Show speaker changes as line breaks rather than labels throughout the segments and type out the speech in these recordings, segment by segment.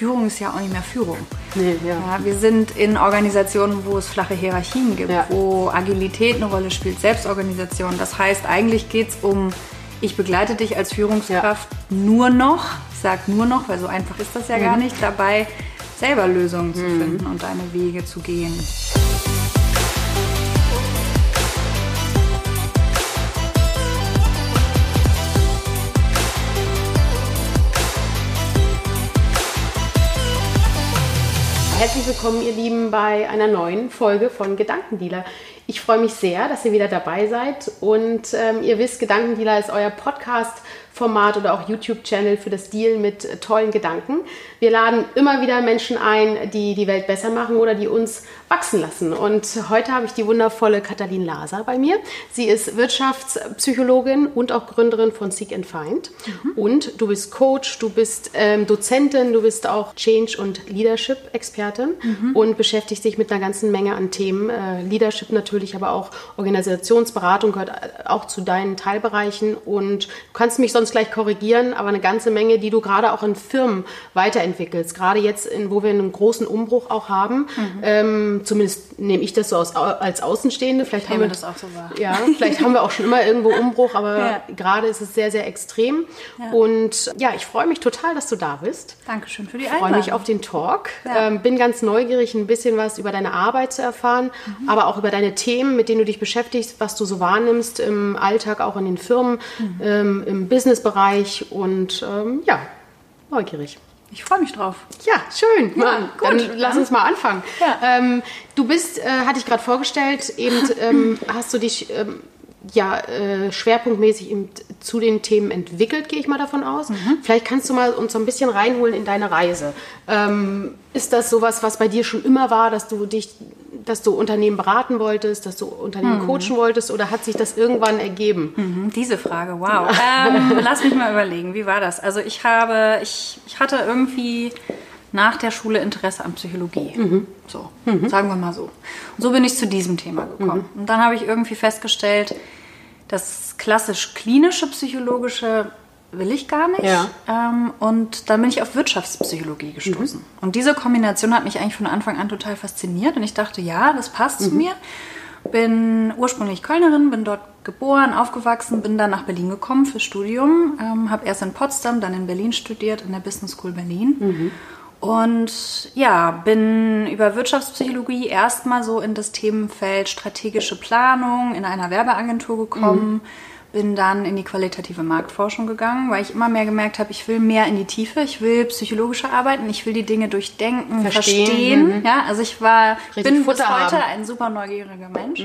Führung ist ja auch nicht mehr Führung.
Nee, ja.
Ja, wir sind in Organisationen, wo es flache Hierarchien gibt,
Ja.
wo Agilität eine Rolle spielt, Selbstorganisation. Das heißt, eigentlich geht es um, ich begleite dich als Führungskraft nur noch, ich sage nur noch, weil so einfach ist das ja gar
Mhm.
nicht, dabei selber Lösungen zu finden und deine Wege zu gehen.
Herzlich willkommen, ihr Lieben, bei einer neuen Folge von Gedankendealer. Ich freue mich sehr, dass ihr wieder dabei seid und ähm, ihr wisst, Gedankendealer ist euer Podcast-Format oder auch YouTube-Channel für das Deal mit äh, tollen Gedanken. Wir laden immer wieder Menschen ein, die die Welt besser machen oder die uns wachsen lassen. Und heute habe ich die wundervolle Katalin Laser bei mir. Sie ist Wirtschaftspsychologin und auch Gründerin von Seek and Find. Und du bist Coach, du bist ähm, Dozentin, du bist auch Change- und Leadership-Expertin und beschäftigst dich mit einer ganzen Menge an Themen. Äh, Leadership natürlich, aber auch Organisationsberatung gehört äh, auch zu deinen Teilbereichen. Und du kannst mich sonst gleich korrigieren, aber eine ganze Menge, die du gerade auch in Firmen weiterentwickelst. Gerade jetzt, in, wo wir einen großen Umbruch auch haben. Ähm, zumindest nehme ich das so aus, als Außenstehende. Vielleicht haben wir
das auch so wahr.
Ja, vielleicht haben wir auch schon immer irgendwo Umbruch, aber
Ja.
gerade ist es sehr, sehr extrem. Und ja, ich freue mich total, dass du da bist.
Dankeschön für die
Ich freue
Einladung.
mich auf den Talk.
Ja.
Ähm, bin ganz neugierig, ein bisschen was über deine Arbeit zu erfahren,
Mhm.
aber auch über deine Themen, mit denen du dich beschäftigst, was du so wahrnimmst im Alltag, auch in den Firmen,
Mhm.
ähm, im Businessbereich und ähm, ja, neugierig.
Ich freue mich drauf.
Ja, schön. Mann,
gut.
dann lass uns mal anfangen.
Ja.
Ähm, du bist, äh, hatte ich gerade vorgestellt, eben ähm, hast du dich ähm, ja äh, schwerpunktmäßig eben zu den Themen entwickelt, gehe ich mal davon aus. Vielleicht kannst du mal uns so ein bisschen reinholen in deine Reise. Ähm, ist das sowas, was bei dir schon immer war, dass du dich, dass du Unternehmen beraten wolltest, dass du Unternehmen coachen wolltest, oder hat sich das irgendwann ergeben?
Mhm, Diese Frage, wow. Ähm, lass mich mal überlegen, wie war das? Also ich habe, ich, ich hatte irgendwie nach der Schule Interesse an Psychologie. So, sagen wir mal so. Und so bin ich zu diesem Thema gekommen. Und dann habe ich irgendwie festgestellt, das klassisch klinische psychologische will ich gar nicht.
Ja.
Ähm, und dann bin ich auf Wirtschaftspsychologie gestoßen. Und diese Kombination hat mich eigentlich von Anfang an total fasziniert. Und ich dachte, ja, das passt zu mir. Bin ursprünglich Kölnerin, bin dort geboren, aufgewachsen, bin dann nach Berlin gekommen fürs Studium. Ähm, habe erst in Potsdam, dann in Berlin studiert, in der Business School Berlin. Und ja, bin über Wirtschaftspsychologie erstmal so in das Themenfeld strategische Planung in einer Werbeagentur gekommen. Bin dann in die qualitative Marktforschung gegangen, weil ich immer mehr gemerkt habe, ich will mehr in die Tiefe, ich will psychologischer arbeiten, ich will die Dinge durchdenken,
Verstehen,
verstehen. Ja, also ich war,
Richtig
bin bis
Futter
heute
haben.
ein super neugieriger Mensch.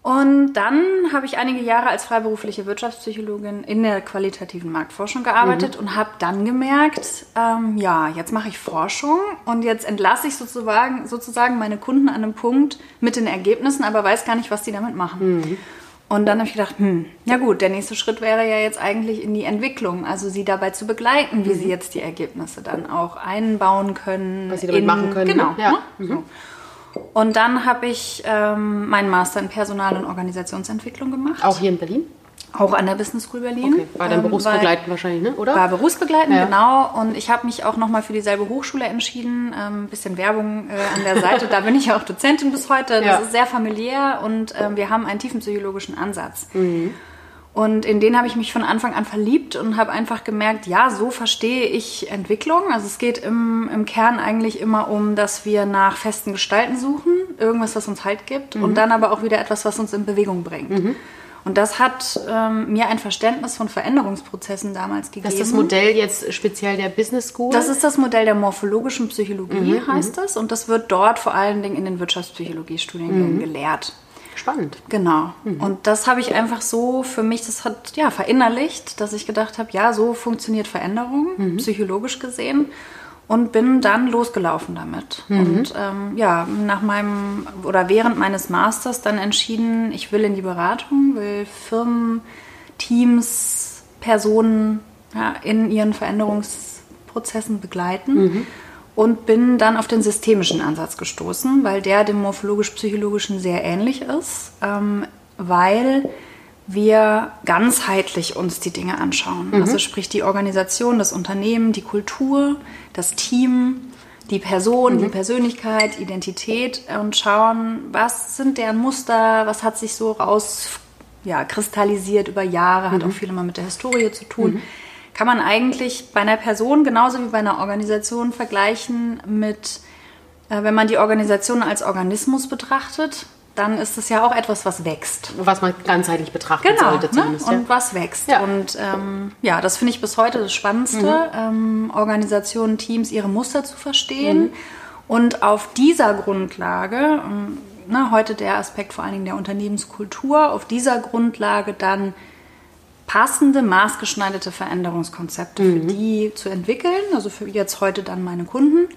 Und dann habe ich einige Jahre als freiberufliche Wirtschaftspsychologin in der qualitativen Marktforschung gearbeitet und habe dann gemerkt, ähm, ja, jetzt mache ich Forschung und jetzt entlasse ich sozusagen, sozusagen meine Kunden an einem Punkt mit den Ergebnissen, aber weiß gar nicht, was die damit machen. Und dann habe ich gedacht, hm, ja gut, der nächste Schritt wäre ja jetzt eigentlich in die Entwicklung, also sie dabei zu begleiten, wie sie jetzt die Ergebnisse dann auch einbauen können.
Was sie damit machen können,
Genau.
Ja.
ne? So. Und dann habe ich ähm, meinen Master in Personal- und Organisationsentwicklung gemacht.
Auch hier in Berlin?
Auch an der Business School Berlin.
Okay. War dann
Ähm,
berufsbegleitend wahrscheinlich, ne? oder?
War, berufsbegleitend,
Ja.
genau. Und ich habe mich auch nochmal für dieselbe Hochschule entschieden. Ein ähm, bisschen Werbung äh, an der Seite. da bin ich ja auch Dozentin bis heute. Das
Ja.
ist sehr familiär und ähm, wir haben einen tiefenpsychologischen Ansatz.
Mhm.
Und in den habe ich mich von Anfang an verliebt und habe einfach gemerkt, ja, so verstehe ich Entwicklung. Also es geht im, im Kern eigentlich immer um, dass wir nach festen Gestalten suchen, irgendwas, was uns Halt gibt
Mhm.
und dann aber auch wieder etwas, was uns in Bewegung bringt. Und das hat ähm, mir ein Verständnis von Veränderungsprozessen damals gegeben.
Das ist das Modell jetzt speziell der Business School?
Das ist das Modell der morphologischen Psychologie, heißt das. Und das wird dort vor allen Dingen in den Wirtschaftspsychologie-Studiengängen gelehrt.
spannend.
Genau. Und das habe ich einfach so für mich, das hat ja verinnerlicht, dass ich gedacht habe, ja, so funktioniert Veränderung, psychologisch gesehen. Und bin dann losgelaufen damit. Und ähm, ja, nach meinem oder während meines Masters dann entschieden, ich will in die Beratung, will Firmen, Teams, Personen ja, in ihren Veränderungsprozessen begleiten und bin dann auf den systemischen Ansatz gestoßen, weil der dem morphologisch-psychologischen sehr ähnlich ist, ähm, weil wir ganzheitlich uns die Dinge anschauen.
Mhm.
Also sprich die Organisation, das Unternehmen, die Kultur, das Team, die Person,
Mhm.
die Persönlichkeit, Identität und schauen, was sind deren Muster, was hat sich so raus ja, kristallisiert über Jahre,
Mhm.
hat auch viel immer mit der Historie zu tun. Kann man eigentlich bei einer Person genauso wie bei einer Organisation vergleichen mit, äh, wenn man die Organisation als Organismus betrachtet, dann ist es ja auch etwas, was wächst.
Was man ganzheitlich betrachten
Genau,
sollte
ne?
zumindest.
und
ja.
was wächst.
Ja.
Und ähm, ja, das finde ich bis heute das Spannendste, ähm, Organisationen, Teams ihre Muster zu verstehen und auf dieser Grundlage, ähm, ne, heute der Aspekt vor allen Dingen der Unternehmenskultur, auf dieser Grundlage dann passende, maßgeschneiderte Veränderungskonzepte für die zu entwickeln, also für jetzt heute dann meine Kunden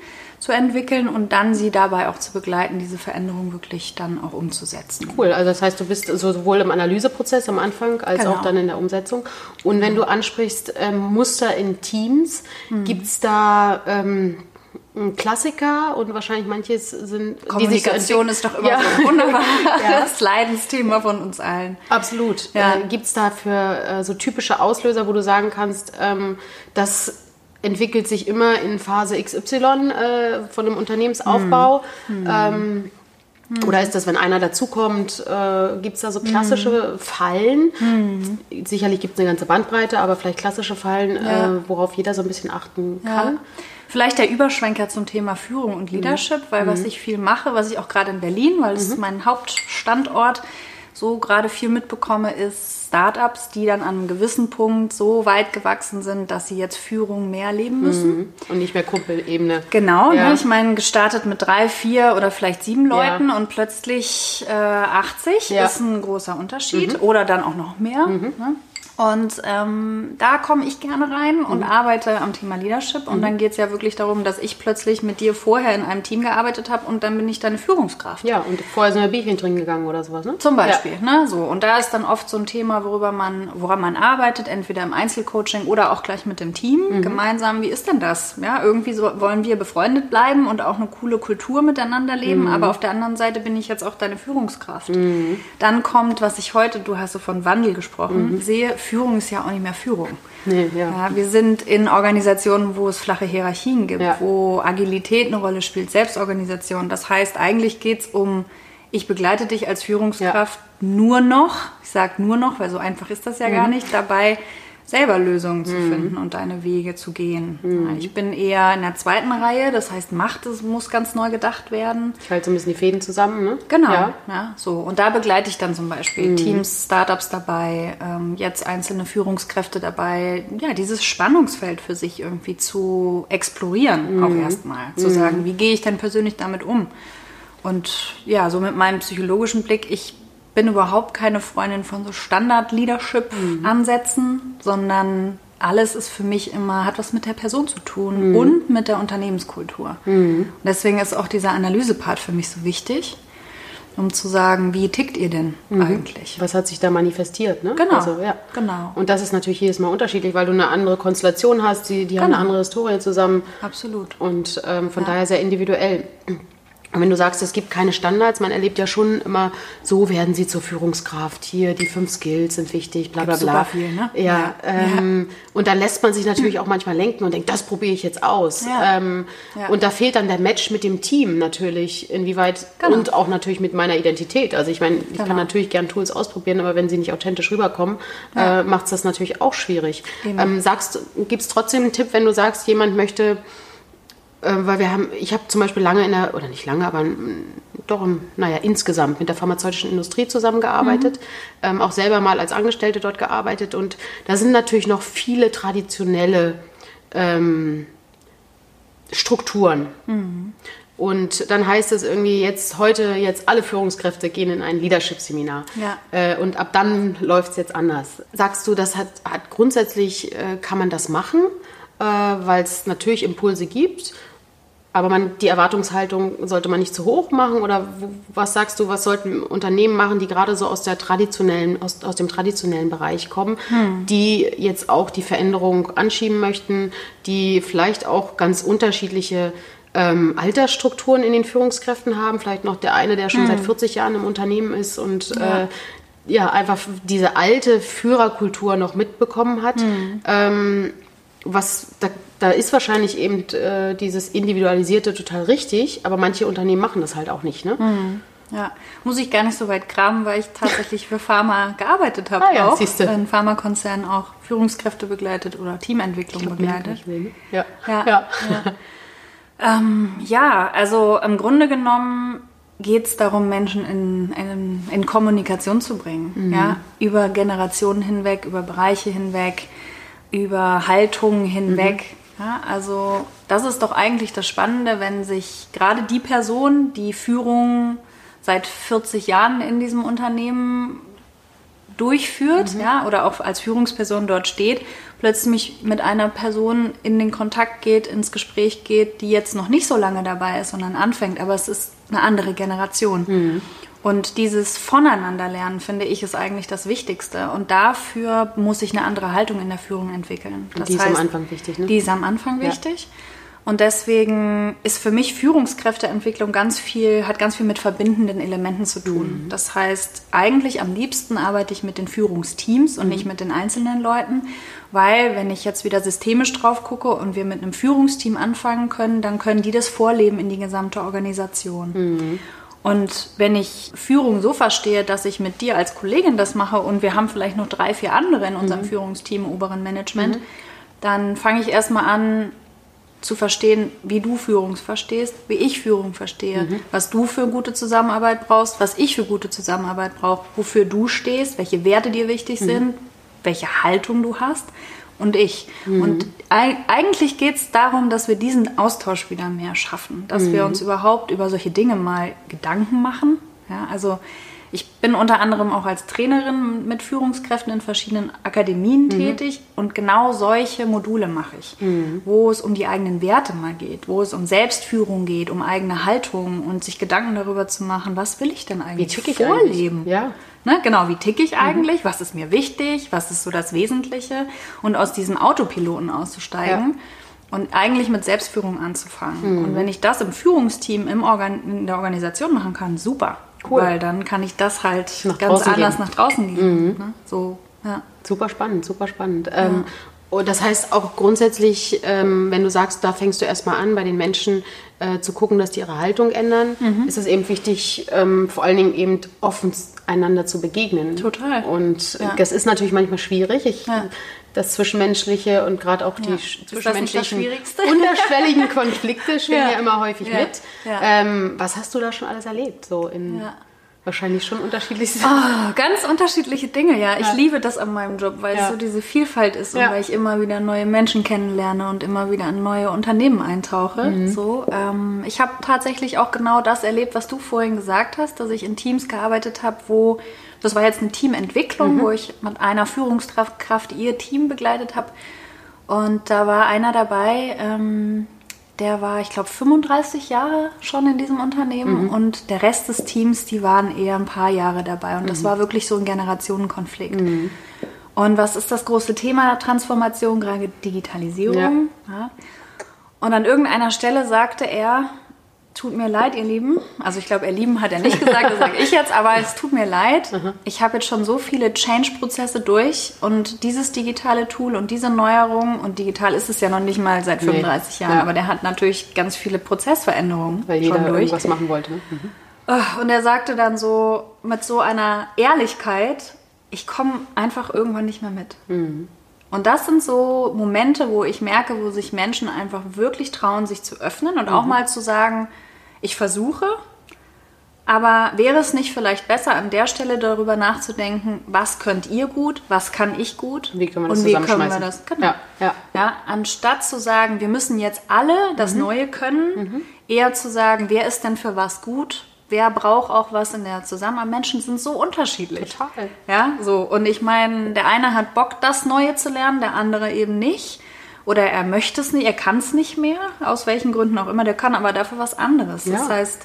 zu entwickeln und dann sie dabei auch zu begleiten, diese Veränderung wirklich dann auch umzusetzen.
Cool, also das heißt, du bist sowohl im Analyseprozess am Anfang als
Genau.
auch dann in der Umsetzung. Und wenn du ansprichst ähm, Muster in Teams, gibt es da ähm, einen Klassiker und wahrscheinlich manches sind...
Kommunikation ist doch immer
Ja.
so ein wunderbares
Ja.
Leidensthema von uns allen.
Absolut.
Ja.
Äh, Gibt es dafür äh, so typische Auslöser, wo du sagen kannst, ähm, das entwickelt sich immer in Phase XY äh, von einem Unternehmensaufbau? Ähm, Oder ist das, wenn einer dazukommt, äh, gibt es da so klassische Fallen? Sicherlich gibt es eine ganze Bandbreite, aber vielleicht klassische Fallen,
Ja.
äh, worauf jeder so ein bisschen achten kann.
Vielleicht der Überschwenker zum Thema Führung und Leadership, weil was ich viel mache, was ich auch gerade in Berlin, weil es ist mein Hauptstandort, so gerade viel mitbekomme, ist Startups, die dann an einem gewissen Punkt so weit gewachsen sind, dass sie jetzt Führung mehr leben müssen.
Und nicht mehr Kumpelebene.
Genau,
Ja.
ne? ich meine, gestartet mit drei, vier oder vielleicht sieben
Ja.
Leuten und plötzlich äh, 80
Ja. Mhm.
ist ein großer Unterschied oder dann auch noch mehr. Ne? Und ähm, da komme ich gerne rein
Mhm.
und arbeite am Thema Leadership. Und dann geht es ja wirklich darum, dass ich plötzlich mit dir vorher in einem Team gearbeitet habe und dann bin ich deine Führungskraft.
Ja, und vorher sind wir Bierchen trinken gegangen oder sowas, ne?
Zum Beispiel, ne? So. Und da ist dann oft so ein Thema, worüber man, woran man arbeitet, entweder im Einzelcoaching oder auch gleich mit dem Team.
Mhm.
Gemeinsam, wie ist denn das? Ja, irgendwie so wollen wir befreundet bleiben und auch eine coole Kultur miteinander leben,
Mhm.
aber auf der anderen Seite bin ich jetzt auch deine Führungskraft. Dann kommt, was ich heute, du hast so von Wandel gesprochen,
Mhm.
sehe, Führung ist ja auch nicht mehr Führung.
Nee, ja.
Ja, wir sind in Organisationen, wo es flache Hierarchien gibt,
Ja.
wo Agilität eine Rolle spielt, Selbstorganisation. Das heißt, eigentlich geht es um, ich begleite dich als Führungskraft nur noch, ich sage nur noch, weil so einfach ist das ja gar
Mhm.
nicht, dabei selber Lösungen zu finden und deine Wege zu gehen.
Mhm.
Ich bin eher in der zweiten Reihe, das heißt, Macht es muss ganz neu gedacht werden.
Ich halte so ein bisschen die Fäden zusammen, ne?
Genau,
Ja.
ja. so. Und da begleite ich dann zum Beispiel Teams, Startups dabei, ähm, jetzt einzelne Führungskräfte dabei, ja, dieses Spannungsfeld für sich irgendwie zu explorieren, auch erstmal. Zu sagen, wie gehe ich denn persönlich damit um? Und ja, so mit meinem psychologischen Blick, ich bin überhaupt keine Freundin von so Standard-Leadership-Ansätzen, sondern alles ist für mich immer, hat was mit der Person zu tun und mit der Unternehmenskultur. Und deswegen ist auch dieser Analysepart für mich so wichtig, um zu sagen, wie tickt ihr denn eigentlich?
Was hat sich da manifestiert, ne?
Genau,
Also, ja.
genau.
Und das ist natürlich jedes Mal unterschiedlich, weil du eine andere Konstellation hast, die, die haben
Genau.
eine andere Historie zusammen
Absolut.
und ähm, von daher sehr individuell. Und wenn du sagst, es gibt keine Standards, man erlebt ja schon immer, so werden sie zur Führungskraft. Hier, die fünf Skills sind wichtig, bla bla bla.
super viel, ne?
Ja,
Ja.
ähm, und da lässt man sich natürlich auch manchmal lenken und denkt, das probiere ich jetzt aus.
Ja.
Ähm,
Ja.
Und da fehlt dann der Match mit dem Team natürlich, inwieweit
Genau.
und auch natürlich mit meiner Identität. Also ich meine, ich kann
Genau.
natürlich gern Tools ausprobieren, aber wenn sie nicht authentisch rüberkommen, äh, macht es das natürlich auch schwierig.
Eben.
Ähm, sagst, gibt es trotzdem einen Tipp, wenn du sagst, jemand möchte weil wir haben, ich habe zum Beispiel lange in der, oder nicht lange, aber mm, doch, naja, insgesamt mit der pharmazeutischen Industrie zusammengearbeitet, ähm, auch selber mal als Angestellte dort gearbeitet und da sind natürlich noch viele traditionelle ähm, Strukturen. Und dann heißt es irgendwie jetzt heute, jetzt alle Führungskräfte gehen in ein Leadership-Seminar.
Ja.
Äh, und ab dann läuft es jetzt anders. Sagst du, das hat, hat grundsätzlich, äh, kann man das machen, äh, weil es natürlich Impulse gibt, aber man, die Erwartungshaltung sollte man nicht zu hoch machen? Oder was sagst du, was sollten Unternehmen machen, die gerade so aus, der traditionellen, aus, aus dem traditionellen Bereich kommen, die jetzt auch die Veränderung anschieben möchten, die vielleicht auch ganz unterschiedliche ähm, Altersstrukturen in den Führungskräften haben, vielleicht noch der eine, der schon seit 40 Jahren im Unternehmen ist und
Ja.
äh, ja einfach diese alte Führerkultur noch mitbekommen hat. Mhm. Ähm, was da, da ist wahrscheinlich eben äh, dieses Individualisierte total richtig, aber manche Unternehmen machen das halt auch nicht. Ne?
Mhm. Ja, muss ich gar nicht so weit graben, weil ich tatsächlich für Pharma gearbeitet habe.
Ah, ja,
auch.
Siehste.
In Pharmakonzernen auch Führungskräfte begleitet oder Teamentwicklung glaub, begleitet.
Will, ne? ja.
Ja, ja. Ja. ähm, ja, also im Grunde genommen geht es darum, Menschen in, in, in, Kommunikation zu bringen. Mhm. Ja? Über Generationen hinweg, über Bereiche hinweg, über Haltungen hinweg. Mhm. Ja? Also das ist doch eigentlich das Spannende, wenn sich gerade die Person, die Führung seit 40 Jahren in diesem Unternehmen durchführt, mhm. ja, oder auch als Führungsperson dort steht, plötzlich mit einer Person in den Kontakt geht, ins Gespräch geht, die jetzt noch nicht so lange dabei ist, sondern anfängt, aber es ist eine andere Generation. Mhm. Und dieses Voneinanderlernen, finde ich, ist eigentlich das Wichtigste. Und dafür muss ich eine andere Haltung in der Führung entwickeln.
Das die ist heißt, am Anfang wichtig, ne?
Die ist am Anfang ja. wichtig. Und deswegen ist für mich Führungskräfteentwicklung ganz viel, hat ganz viel mit verbindenden Elementen zu tun. Mhm. Das heißt, eigentlich am liebsten arbeite ich mit den Führungsteams und mhm. nicht mit den einzelnen Leuten, weil wenn ich jetzt wieder systemisch drauf gucke und wir mit einem Führungsteam anfangen können, dann können die das vorleben in die gesamte Organisation. Mhm. Und wenn ich Führung so verstehe, dass ich mit dir als Kollegin das mache und wir haben vielleicht noch drei, vier andere in unserem mhm. Führungsteam, oberen Management, mhm. dann fange ich erstmal an, zu verstehen, wie du Führung verstehst, wie ich Führung verstehe, mhm. was du für gute Zusammenarbeit brauchst, was ich für gute Zusammenarbeit brauche, wofür du stehst, welche Werte dir wichtig mhm. sind, welche Haltung du hast und ich. Mhm. Und eigentlich geht es darum, dass wir diesen Austausch wieder mehr schaffen, dass wir mhm. uns überhaupt über solche Dinge mal Gedanken machen. Ja, also ich bin unter anderem auch als Trainerin mit Führungskräften in verschiedenen Akademien mhm. tätig und genau solche Module mache ich, mhm. wo es um die eigenen Werte mal geht, wo es um Selbstführung geht, um eigene Haltung und sich Gedanken darüber zu machen, was will ich denn eigentlich
wie vorleben?
Eigentlich? Ja. Ne, genau, wie ticke ich mhm. eigentlich? Mhm. Was ist mir wichtig? Was ist so das Wesentliche? Und aus diesem Autopiloten auszusteigen. Ja und eigentlich mit Selbstführung anzufangen. Mhm. Und wenn ich das im Führungsteam im Organ in der Organisation machen kann, super. Cool. Weil dann kann ich das halt nach ganz anders geben. nach draußen geben. Mhm. Ne? So,
ja. Super spannend, super spannend. Ja. Ähm, und das heißt auch grundsätzlich, ähm, wenn du sagst, da fängst du erstmal an, bei den Menschen äh, zu gucken, dass die ihre Haltung ändern, mhm. ist es eben wichtig, ähm, vor allen Dingen eben offen einander zu begegnen.
Total.
Und ja. das ist natürlich manchmal schwierig. Ich, ja. Das Zwischenmenschliche und gerade auch die ja. zwischenmenschlichen unterschwelligen Konflikte schwingen ja. immer häufig mit. Ähm, was hast du da schon alles erlebt? So in Wahrscheinlich schon unterschiedliche
oh, ganz unterschiedliche Dinge, ja. Ich ja. liebe das an meinem Job, weil ja. es so diese Vielfalt ist und weil ich immer wieder neue Menschen kennenlerne und immer wieder in neue Unternehmen eintauche. Mhm. So, ähm, ich habe tatsächlich auch genau das erlebt, was du vorhin gesagt hast, dass ich in Teams gearbeitet habe, wo das war jetzt eine Teamentwicklung, mhm. wo ich mit einer Führungskraft ihr Team begleitet habe. Und da war einer dabei, ähm, der war, ich glaube, 35 Jahre schon in diesem Unternehmen mhm. und der Rest des Teams, die waren eher ein paar Jahre dabei und das mhm. war wirklich so ein Generationenkonflikt. Mhm. Und was ist das große Thema der Transformation, gerade Digitalisierung? Ja. Ja. Und an irgendeiner Stelle sagte er, tut mir leid, ihr Lieben. Also ich glaube, ihr Lieben hat er nicht gesagt, das sage ich jetzt, aber es tut mir leid. Mhm. Ich habe jetzt schon so viele Change-Prozesse durch und dieses digitale Tool und diese Neuerung, und digital ist es ja noch nicht mal seit 35 nee. Jahren, ja. aber der hat natürlich ganz viele Prozessveränderungen
Weil jeder schon durch. irgendwas machen wollte. Ne? Mhm.
Und er sagte dann so mit so einer Ehrlichkeit, ich komme einfach irgendwann nicht mehr mit. Mhm. Und das sind so Momente, wo ich merke, wo sich Menschen einfach wirklich trauen, sich zu öffnen und mhm. auch mal zu sagen, ich versuche, aber wäre es nicht vielleicht besser, an der Stelle darüber nachzudenken, was könnt ihr gut, was kann ich gut
wie können wir das und wie können wir das?
Genau. Ja, ja. ja, anstatt zu sagen, wir müssen jetzt alle das mhm. Neue können, mhm. eher zu sagen, wer ist denn für was gut wer braucht auch was in der Zusammenarbeit. Menschen sind so unterschiedlich.
Total.
Ja, so. Und ich meine, der eine hat Bock, das Neue zu lernen, der andere eben nicht. Oder er möchte es nicht, er kann es nicht mehr, aus welchen Gründen auch immer. Der kann aber dafür was anderes. Ja. Das heißt,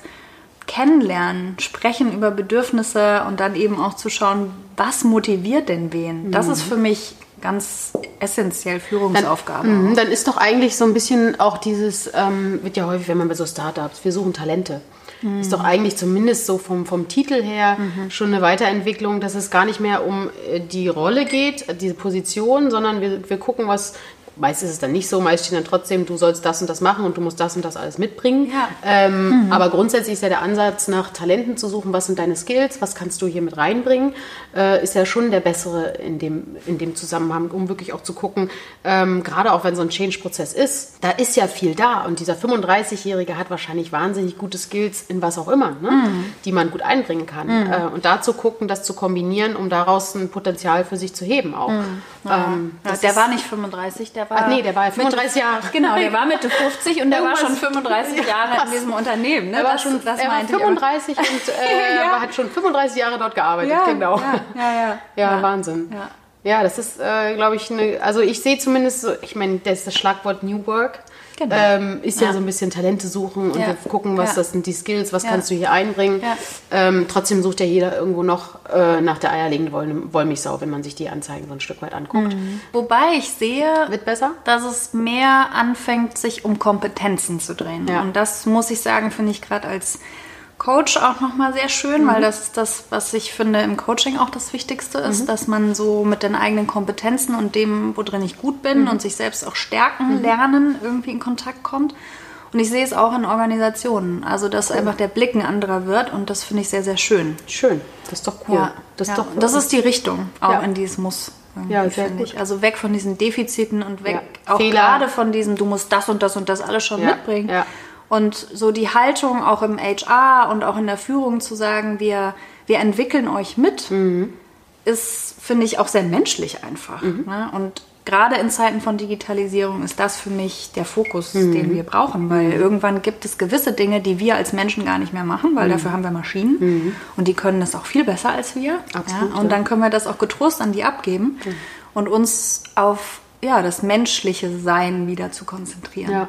kennenlernen, sprechen über Bedürfnisse und dann eben auch zu schauen, was motiviert denn wen. Mhm. Das ist für mich ganz essentiell Führungsaufgabe.
Dann, mhm, dann ist doch eigentlich so ein bisschen auch dieses, ähm, wird ja häufig, wenn man bei so Startups, wir suchen Talente. Mhm. Ist doch eigentlich zumindest so vom, vom Titel her mhm. schon eine Weiterentwicklung, dass es gar nicht mehr um äh, die Rolle geht, diese Position, sondern wir, wir gucken, was meist ist es dann nicht so, meist steht dann trotzdem, du sollst das und das machen und du musst das und das alles mitbringen. Ja. Ähm, mhm. Aber grundsätzlich ist ja der Ansatz, nach Talenten zu suchen, was sind deine Skills, was kannst du hier mit reinbringen, äh, ist ja schon der bessere in dem, in dem Zusammenhang, um wirklich auch zu gucken, ähm, gerade auch wenn so ein Change-Prozess ist, da ist ja viel da und dieser 35-Jährige hat wahrscheinlich wahnsinnig gute Skills in was auch immer, ne? mhm. die man gut einbringen kann. Mhm. Äh, und da zu gucken, das zu kombinieren, um daraus ein Potenzial für sich zu heben auch.
Mhm. Ja. Ähm, ja, der war nicht 35, der war. Ach
nee, der war 35 Jahre.
Genau, der war Mitte 50 und der war schon 35 Jahre in diesem Unternehmen.
Ne? Er war das, schon das er war 35 und äh, ja. hat schon 35 Jahre dort gearbeitet.
Ja,
genau.
Ja, ja,
ja. Wahnsinn. Ja. Ja, das ist, äh, glaube ich, eine, also ich sehe zumindest so, ich meine, das ist das Schlagwort New Work. Genau. Ähm, ist ja. ja. so ein bisschen Talente suchen und ja. wir gucken, was ja. das sind die Skills, was kannst du hier einbringen. Ähm, trotzdem sucht ja jeder irgendwo noch äh, nach der eierlegenden Wollmilchsau, wenn man sich die Anzeigen so ein Stück weit anguckt. Mhm.
Wobei ich sehe,
Wird besser?
dass es mehr anfängt, sich um Kompetenzen zu drehen. Und das muss ich sagen, finde ich gerade als Coach auch nochmal sehr schön, mhm. weil das ist das, was ich finde im Coaching auch das Wichtigste ist, mhm. dass man so mit den eigenen Kompetenzen und dem, worin ich gut bin mhm. und sich selbst auch stärken, mhm. lernen, irgendwie in Kontakt kommt. Und ich sehe es auch in Organisationen, also dass einfach der Blick ein anderer wird und das finde ich sehr, sehr schön.
Schön, das ist doch cool.
Ja, das,
ist
ja.
doch
das ist die Richtung, auch ja. in die es muss.
Ja, sehr gut.
Ich. Also weg von diesen Defiziten und weg auch Fehler. gerade von diesem, du musst das und das und das alles schon mitbringen. Und so die Haltung auch im HR und auch in der Führung zu sagen, wir, wir entwickeln euch mit, mhm. ist, finde ich, auch sehr menschlich einfach. Mhm. Ne? Und gerade in Zeiten von Digitalisierung ist das für mich der Fokus, mhm. den wir brauchen, weil irgendwann gibt es gewisse Dinge, die wir als Menschen gar nicht mehr machen, weil mhm. dafür haben wir Maschinen mhm. und die können das auch viel besser als wir. Absolut, ja? Und dann können wir das auch getrost an die abgeben mhm. und uns auf ja, das menschliche Sein wieder zu konzentrieren.
Ja.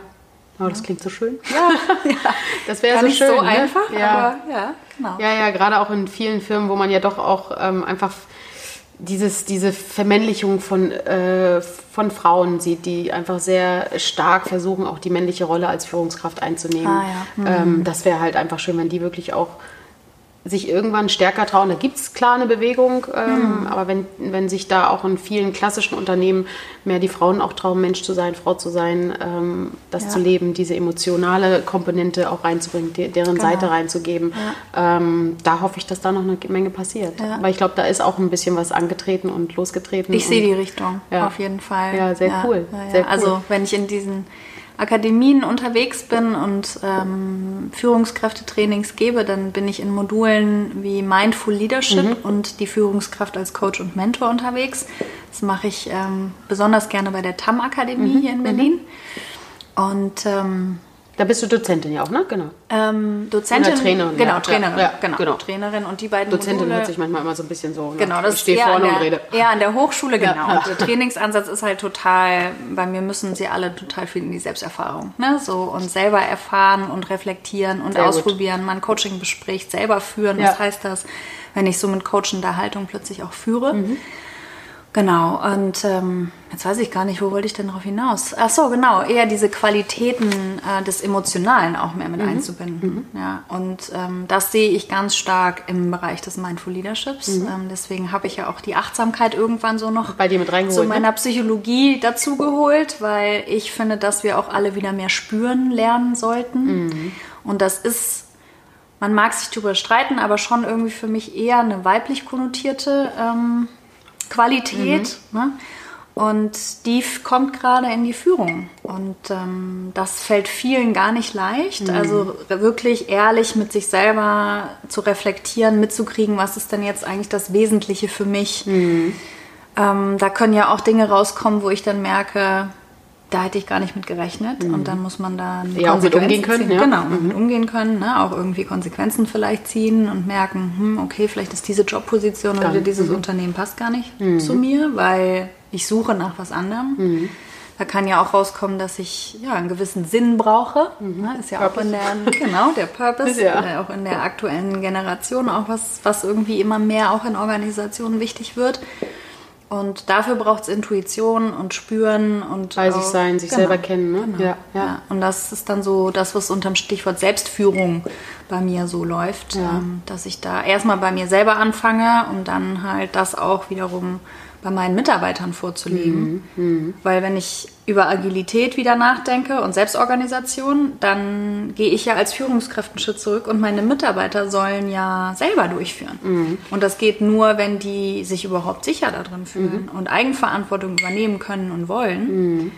Oh, das klingt so schön.
Ja, ja.
das wäre so schön.
so
ne?
einfach,
ja. aber ja, genau. Ja, ja, gerade auch in vielen Firmen, wo man ja doch auch ähm, einfach dieses, diese Vermännlichung von, äh, von Frauen sieht, die einfach sehr stark versuchen, auch die männliche Rolle als Führungskraft einzunehmen. Ah, ja. mhm. ähm, das wäre halt einfach schön, wenn die wirklich auch sich irgendwann stärker trauen. Da gibt es klar eine Bewegung, ähm, mhm. aber wenn, wenn sich da auch in vielen klassischen Unternehmen mehr die Frauen auch trauen, Mensch zu sein, Frau zu sein, ähm, das ja. zu leben, diese emotionale Komponente auch reinzubringen, de deren genau. Seite reinzugeben, ja. ähm, da hoffe ich, dass da noch eine Menge passiert. Ja. Weil ich glaube, da ist auch ein bisschen was angetreten und losgetreten.
Ich sehe die Richtung, auf jeden Fall.
Ja, sehr cool.
Sehr cool. Also wenn ich in diesen Akademien unterwegs bin und ähm, Führungskräftetrainings gebe, dann bin ich in Modulen wie Mindful Leadership mhm. und die Führungskraft als Coach und Mentor unterwegs. Das mache ich ähm, besonders gerne bei der TAM Akademie mhm. hier in Berlin. Mhm. Und ähm,
da bist du Dozentin ja auch, ne? Genau.
Ähm, Dozentin.
Oder Trainerin.
Genau, Trainerin.
Ja,
genau. genau. Trainerin und die beiden
Dozentin Module, hört sich manchmal immer so ein bisschen so.
Ne? Genau, das
ich stehe vorne
der,
und rede.
Ja, an der Hochschule, genau. Ja. Und der Trainingsansatz ist halt total, bei mir müssen sie alle total viel in die Selbsterfahrung, ne? So und selber erfahren und reflektieren und Sehr ausprobieren. Gut. Man Coaching bespricht, selber führen. Ja. Was heißt das, wenn ich so mit coachender Haltung plötzlich auch führe? Mhm. Genau, und ähm, jetzt weiß ich gar nicht, wo wollte ich denn darauf hinaus? Ach so, genau, eher diese Qualitäten äh, des Emotionalen auch mehr mit mhm. einzubinden. Mhm. Ja, und ähm, das sehe ich ganz stark im Bereich des Mindful Leaderships. Mhm. Ähm, deswegen habe ich ja auch die Achtsamkeit irgendwann so noch
bei dir mit reingeholt,
zu ne? meiner ne? Psychologie dazugeholt, weil ich finde, dass wir auch alle wieder mehr spüren lernen sollten. Mhm. Und das ist man mag sich darüber streiten, aber schon irgendwie für mich eher eine weiblich konnotierte ähm, Qualität. Mhm. Ne? Und die kommt gerade in die Führung. Und ähm, das fällt vielen gar nicht leicht. Mhm. Also wirklich ehrlich mit sich selber zu reflektieren, mitzukriegen, was ist denn jetzt eigentlich das Wesentliche für mich. Mhm. Ähm, da können ja auch Dinge rauskommen, wo ich dann merke, da hätte ich gar nicht mit gerechnet. Mhm. Und dann muss man da
ja, auch mit umgehen können. Ja.
Genau, mhm. mit umgehen können. Ne? Auch irgendwie Konsequenzen vielleicht ziehen und merken, hm, okay, vielleicht ist diese Jobposition oder dieses mhm. Unternehmen passt gar nicht mhm. zu mir, weil ich suche nach was anderem. Mhm. Da kann ja auch rauskommen, dass ich ja einen gewissen Sinn brauche. Mhm. Ne? Ist ja Purpose. auch in der, genau, der Purpose, ja. äh, auch in der aktuellen Generation auch was, was irgendwie immer mehr auch in Organisationen wichtig wird. Und dafür braucht es Intuition und Spüren und
bei sich sein, sich
genau,
selber kennen. Ne?
Genau. Ja, ja. ja, Und das ist dann so das, was unterm Stichwort Selbstführung bei mir so läuft, ja. ähm, dass ich da erstmal bei mir selber anfange und dann halt das auch wiederum bei meinen Mitarbeitern vorzulegen. Mhm. Mhm. Weil wenn ich über Agilität wieder nachdenke und Selbstorganisation, dann gehe ich ja als Führungskraft einen Schritt zurück und meine Mitarbeiter sollen ja selber durchführen. Mhm. Und das geht nur, wenn die sich überhaupt sicher darin fühlen mhm. und Eigenverantwortung übernehmen können und wollen. Mhm.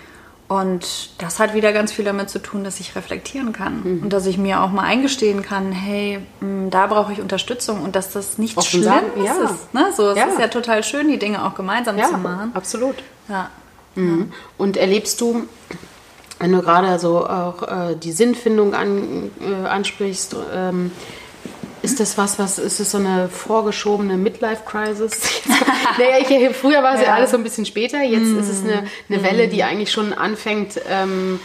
Und das hat wieder ganz viel damit zu tun, dass ich reflektieren kann mhm. und dass ich mir auch mal eingestehen kann, hey, mh, da brauche ich Unterstützung und dass das nichts Schlimmes ja. ist. Ne? So, es ja. ist ja total schön, die Dinge auch gemeinsam ja, zu machen.
Absolut. Ja. Mhm. Und erlebst du, wenn du gerade so auch äh, die Sinnfindung an, äh, ansprichst, ähm, ist das was, was ist das so eine vorgeschobene Midlife-Crisis? naja, ich, früher war es ja. alles so ein bisschen später. Jetzt mm. ist es eine, eine Welle, die eigentlich schon anfängt ähm,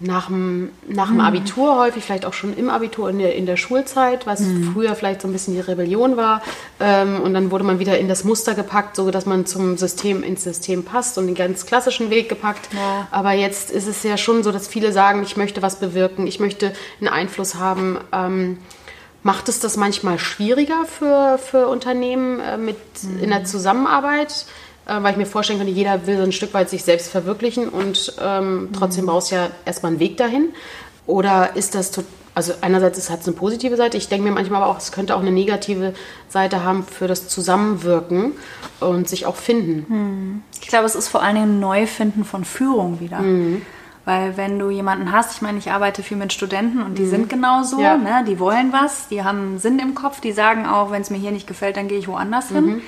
nach, dem, nach dem Abitur häufig, vielleicht auch schon im Abitur in der, in der Schulzeit, was mm. früher vielleicht so ein bisschen die Rebellion war. Ähm, und dann wurde man wieder in das Muster gepackt, so dass man zum System ins System passt und den ganz klassischen Weg gepackt. Ja. Aber jetzt ist es ja schon so, dass viele sagen, ich möchte was bewirken, ich möchte einen Einfluss haben. Ähm, Macht es das manchmal schwieriger für, für Unternehmen äh, mit mhm. in der Zusammenarbeit? Äh, weil ich mir vorstellen könnte, jeder will so ein Stück weit sich selbst verwirklichen und ähm, trotzdem mhm. brauchst du ja erstmal einen Weg dahin. Oder ist das also einerseits hat es eine positive Seite, ich denke mir manchmal aber auch, es könnte auch eine negative Seite haben für das Zusammenwirken und sich auch finden.
Mhm. Ich glaube, es ist vor allen Dingen ein Neufinden von Führung wieder. Mhm. Weil wenn du jemanden hast, ich meine, ich arbeite viel mit Studenten und die mhm. sind genauso, ja. ne? die wollen was, die haben Sinn im Kopf, die sagen auch, wenn es mir hier nicht gefällt, dann gehe ich woanders mhm. hin.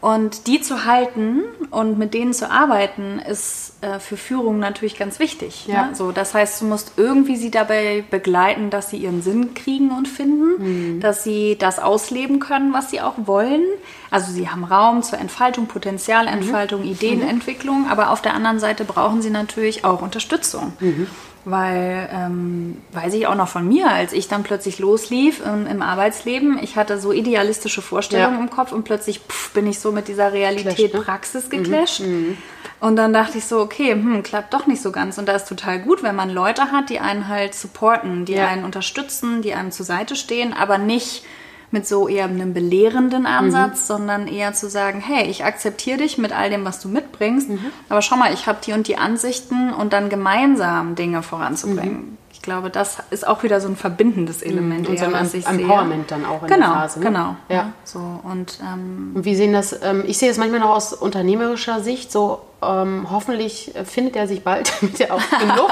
Und die zu halten und mit denen zu arbeiten, ist äh, für Führung natürlich ganz wichtig. Ja. Ne? So, das heißt, du musst irgendwie sie dabei begleiten, dass sie ihren Sinn kriegen und finden, mhm. dass sie das ausleben können, was sie auch wollen. Also sie haben Raum zur Entfaltung, Potenzialentfaltung, mhm. Ideenentwicklung, aber auf der anderen Seite brauchen sie natürlich auch Unterstützung. Mhm. Weil, ähm, weiß ich auch noch von mir, als ich dann plötzlich loslief im, im Arbeitsleben, ich hatte so idealistische Vorstellungen ja. im Kopf und plötzlich pff, bin ich so mit dieser Realität Clash, ne? Praxis geclasht. Mhm. mhm. Und dann dachte ich so, okay, hm, klappt doch nicht so ganz. Und da ist total gut, wenn man Leute hat, die einen halt supporten, die ja. einen unterstützen, die einem zur Seite stehen, aber nicht mit so eher einem belehrenden Ansatz, mhm. sondern eher zu sagen, hey, ich akzeptiere dich mit all dem, was du mitbringst, mhm. aber schau mal, ich habe die und die Ansichten und dann gemeinsam Dinge voranzubringen. Mhm glaube, das ist auch wieder so ein verbindendes Element.
Und so ein was ich Empowerment sehe. dann auch in
genau,
der Phase.
Ne? Genau, ja. So, und, ähm,
und wie sehen das, ähm, ich sehe es manchmal noch aus unternehmerischer Sicht, so ähm, hoffentlich findet er sich bald, damit er auch genug.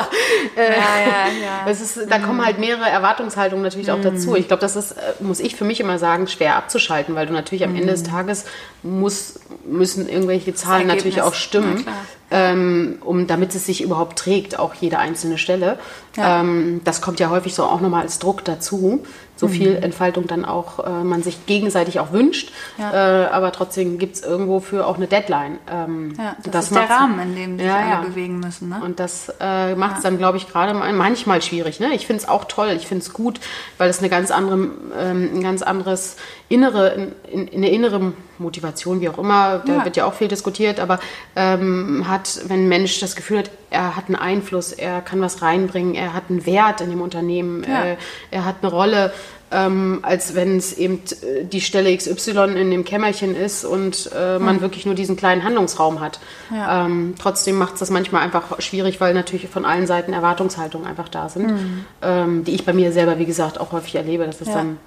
Äh, ja, ja, ja. Ist, da kommen mhm. halt mehrere Erwartungshaltungen natürlich auch dazu. Mhm. Ich glaube, das ist, äh, muss ich für mich immer sagen, schwer abzuschalten, weil du natürlich am. Ende des Tages muss, müssen irgendwelche Zahlen natürlich auch stimmen ähm, um, damit es sich überhaupt trägt, auch jede einzelne Stelle. Ähm, das kommt ja häufig so auch nochmal als Druck dazu so viel mhm. Entfaltung dann auch äh, man sich gegenseitig auch wünscht. Ja. Äh, aber trotzdem gibt es irgendwo für auch eine Deadline.
Ähm, ja, das, das ist der Rahmen, in dem sich ja, alle ja. bewegen müssen. Ne?
Und das äh, macht es dann, glaube ich, gerade manchmal schwierig. Ne? Ich finde es auch toll, ich finde es gut, weil es eine ganz andere, ähm, ein ganz anderes innere, in, in, eine innere Motivation, wie auch immer, da wird ja auch viel diskutiert, aber ähm, hat, wenn ein Mensch das Gefühl hat, er hat einen Einfluss, er kann was reinbringen, er hat einen Wert in dem Unternehmen, äh, er hat eine Rolle, ähm, als wenn es eben äh, die Stelle XY in dem Kämmerchen ist und äh, man hm. wirklich nur diesen kleinen Handlungsraum hat. Ja. Ähm, trotzdem macht es das manchmal einfach schwierig, weil natürlich von allen Seiten Erwartungshaltungen einfach da sind, hm. ähm, die ich bei mir selber, wie gesagt, auch häufig erlebe, dass es ja. dann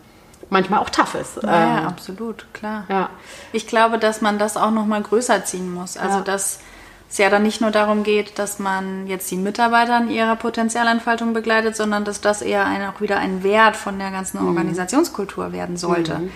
manchmal auch tough ist.
Ja, ähm, absolut, klar. Ja. Ich glaube, dass man das auch noch mal größer ziehen muss. Also, dass es ja dann nicht nur darum geht, dass man jetzt die Mitarbeiter in ihrer Potenzialentfaltung begleitet, sondern dass das eher ein, auch wieder ein Wert von der ganzen mhm. Organisationskultur werden sollte. Mhm.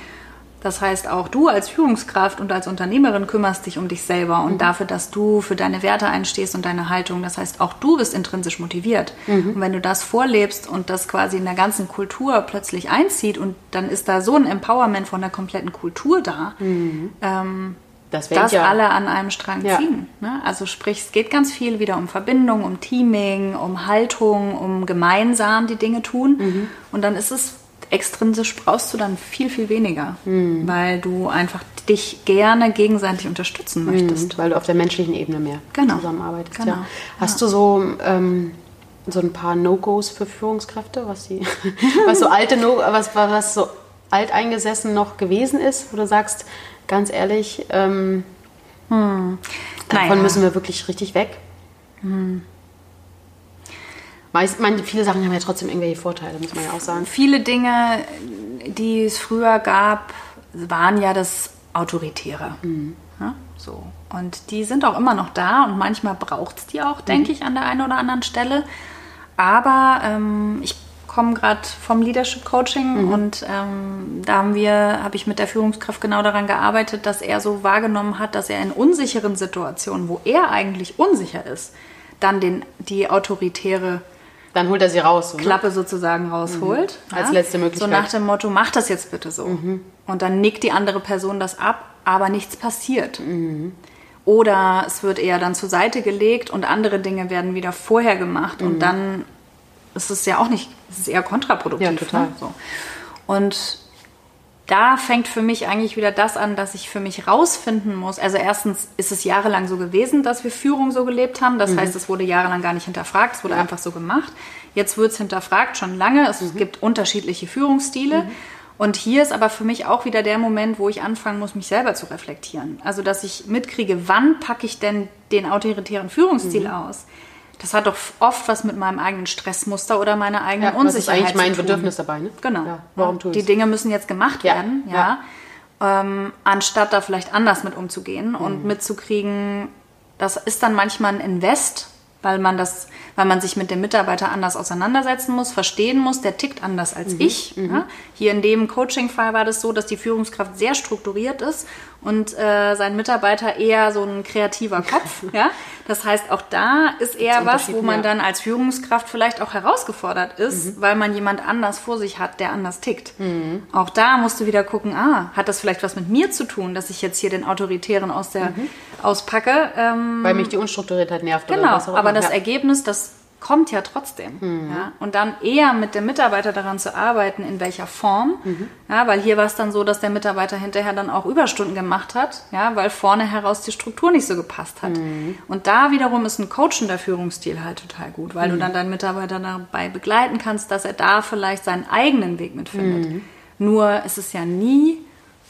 Das heißt, auch du als Führungskraft und als Unternehmerin kümmerst dich um dich selber und mhm. dafür, dass du für deine Werte einstehst und deine Haltung. Das heißt, auch du bist intrinsisch motiviert. Mhm. Und wenn du das vorlebst und das quasi in der ganzen Kultur plötzlich einzieht und dann ist da so ein Empowerment von der kompletten Kultur da, mhm. ähm, das dass ja. alle an einem Strang ja. ziehen. Ne? Also sprich, es geht ganz viel wieder um Verbindung, um Teaming, um Haltung, um gemeinsam die Dinge tun. Mhm. Und dann ist es extrinsisch brauchst du dann viel, viel weniger, mhm. weil du einfach dich gerne gegenseitig unterstützen möchtest.
Mhm, weil du auf der menschlichen Ebene mehr
Genau.
zusammenarbeitest.
Genau.
Ja. Hast du so, ähm, so ein paar No-Gos für Führungskräfte, was, die, was so alte no was, was so alteingesessen noch gewesen ist, wo du sagst, ganz ehrlich, ähm, davon
Naja.
müssen wir wirklich richtig weg? Meist, meine, viele Sachen haben ja trotzdem irgendwelche Vorteile, muss man ja auch sagen.
Viele Dinge, die es früher gab, waren ja das Autoritäre. Ja, so. Und die sind auch immer noch da und manchmal braucht es die auch, denke ich, an der einen oder anderen Stelle. Aber ähm, ich komme gerade vom Leadership Coaching und ähm, da haben wir, habe ich mit der Führungskraft genau daran gearbeitet, dass er so wahrgenommen hat, dass er in unsicheren Situationen, wo er eigentlich unsicher ist, dann den, die autoritäre
Dann holt er sie raus. So, ne?
Klappe sozusagen rausholt.
Als letzte Möglichkeit.
So nach dem Motto, mach das jetzt bitte so. Und dann nickt die andere Person das ab, aber nichts passiert. Oder es wird eher dann zur Seite gelegt und andere Dinge werden wieder vorher gemacht und dann ist es ja auch nicht, es ist eher kontraproduktiv.
Ja, total.
Ne? So. Und da fängt für mich eigentlich wieder das an, dass ich für mich rausfinden muss. Also erstens ist es jahrelang so gewesen, dass wir Führung so gelebt haben. Das heißt, es wurde jahrelang gar nicht hinterfragt, es wurde einfach so gemacht. Jetzt wird es hinterfragt, schon lange. Es gibt unterschiedliche Führungsstile. Und hier ist aber für mich auch wieder der Moment, wo ich anfangen muss, mich selber zu reflektieren. Also, dass ich mitkriege, wann packe ich denn den autoritären Führungsstil aus? Das hat doch oft was mit meinem eigenen Stressmuster oder meiner eigenen
Ja, was ist
Unsicherheit
eigentlich mein
zu tun.
Bedürfnis dabei, ne?
Genau.
Ja, warum tue
Die
ich's?
Dinge müssen jetzt gemacht
Ja,
werden, ja.
ja.
Ähm, anstatt da vielleicht anders mit umzugehen
Mhm.
und mitzukriegen, das ist dann manchmal ein Invest, weil man das, weil man sich mit dem Mitarbeiter anders auseinandersetzen muss, verstehen muss, der tickt anders als
Mhm,
ich. Ja? Hier in dem Coaching-Fall war das so, dass die Führungskraft sehr strukturiert ist und äh, sein Mitarbeiter eher so ein kreativer Kopf. ja? Das heißt, auch da ist eher was, wo man
ja.
dann als Führungskraft vielleicht auch herausgefordert ist,
Mhm.
weil man jemand anders vor sich hat, der anders tickt. Auch da musst du wieder gucken, ah, hat das vielleicht was mit mir zu tun, dass ich jetzt hier den Autoritären aus der auspacke? Ähm,
Weil mich die Unstrukturiertheit nervt oder
genau, aber das
ja.
Ergebnis, das kommt ja trotzdem. Ja? Und dann eher mit dem Mitarbeiter daran zu arbeiten, in welcher Form. Ja, weil hier war es dann so, dass der Mitarbeiter hinterher dann auch Überstunden gemacht hat, ja, weil vorne heraus die Struktur nicht so gepasst hat. Und da wiederum ist ein coachender Führungsstil halt total gut, weil du dann deinen Mitarbeiter dabei begleiten kannst, dass er da vielleicht seinen eigenen Weg mitfindet. Nur es ist ja nie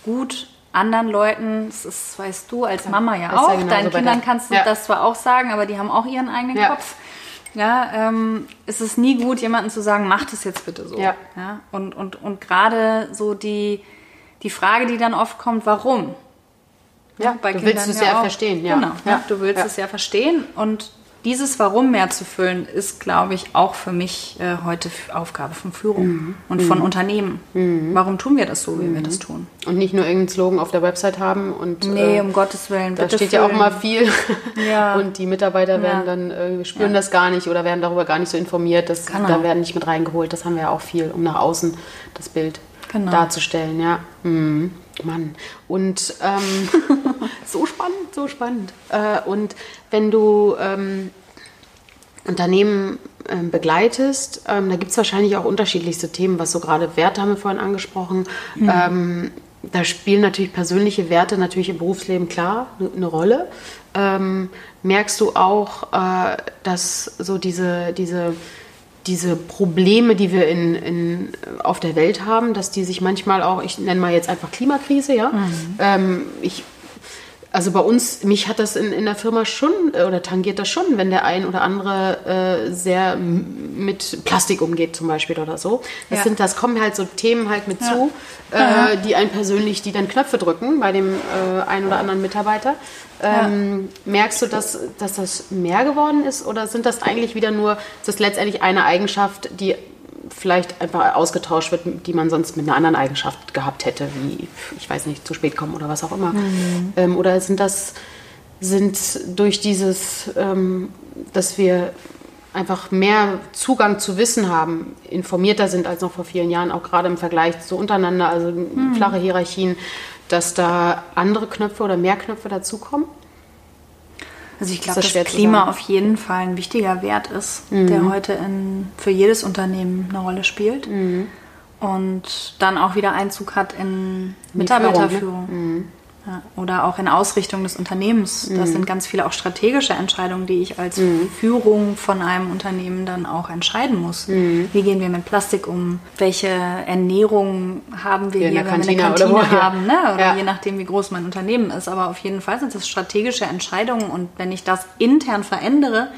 gut anderen Leuten, das ist, weißt du, als Mama ja auch,
genauso
deinen
bei
Kindern
der-
kannst du
Ja.
das zwar auch sagen, aber die haben auch ihren eigenen. Kopf. Ja, ähm, es ist nie gut, jemandem zu sagen, mach das jetzt bitte so.
Ja.
und und, und gerade so die, die Frage, die dann oft kommt, warum?
Ja, du willst es ja
auch.
verstehen, ja.
Genau,
Ja.
du willst es ja verstehen und dieses Warum mehr zu füllen, ist, glaube ich, auch für mich äh, heute Aufgabe von Führung
Mhm.
und von Unternehmen. Warum tun wir das so, wie wir das tun?
Und nicht nur irgendeinen Slogan auf der Website haben und
Nee,
äh,
um Gottes Willen.
da steht ja auch
füllen.
mal viel
Ja.
und die Mitarbeiter werden
Ja.
dann äh, spüren das gar nicht oder werden darüber gar nicht so informiert. Das,
Genau.
Da werden nicht mit reingeholt. Das haben wir ja auch viel, um nach außen das Bild
Genau.
darzustellen. Ja, mhm. Mann. Und ähm, so spannend, so spannend. Äh, und wenn du ähm, Unternehmen ähm, begleitest, ähm, da gibt es wahrscheinlich auch unterschiedlichste Themen, was so gerade Werte haben wir vorhin angesprochen. Ähm, da spielen natürlich persönliche Werte natürlich im Berufsleben klar eine ne Rolle. Ähm, merkst du auch, äh, dass so diese, diese, diese Probleme, die wir in, in, auf der Welt haben, dass die sich manchmal auch, ich nenne mal jetzt einfach Klimakrise, ja. Ähm, ich also bei uns, mich hat das in, in der Firma schon äh, oder tangiert das schon, wenn der ein oder andere äh, sehr mit Plastik umgeht zum Beispiel oder so. Das
Ja.
sind, das kommen halt so Themen halt mit zu, äh, die einen persönlich, die dann Knöpfe drücken bei dem äh, einen oder anderen Mitarbeiter. Ähm, Merkst du, dass, dass das mehr geworden ist oder sind das eigentlich wieder nur, ist das letztendlich eine Eigenschaft, die vielleicht einfach ausgetauscht wird, die man sonst mit einer anderen Eigenschaft gehabt hätte, wie, ich weiß nicht, zu spät kommen oder was auch immer. Ähm, oder sind das, sind durch dieses, ähm, dass wir einfach mehr Zugang zu Wissen haben, informierter sind als noch vor vielen Jahren, auch gerade im Vergleich zu untereinander, also flache Hierarchien, dass da andere Knöpfe oder mehr Knöpfe dazukommen?
Also ich glaube,
das
dass Klima auf jeden Fall ein wichtiger Wert ist, der heute in, für jedes Unternehmen eine Rolle spielt. Und dann auch wieder Einzug hat in
In die Führung, ne?
Mitarbeiterführung. Ja, oder auch in Ausrichtung des Unternehmens. Das
Mhm.
sind ganz viele auch strategische Entscheidungen, die ich als Führung von einem Unternehmen dann auch entscheiden muss.
Mhm.
Wie gehen wir mit Plastik um? Welche Ernährung haben wir
Hier
hier, wenn wir eine
Kantine oder
Kantine haben? Ne? Oder
Ja.
je nachdem, wie groß mein Unternehmen ist. Aber auf jeden Fall sind das strategische Entscheidungen. Und wenn ich das intern verändere,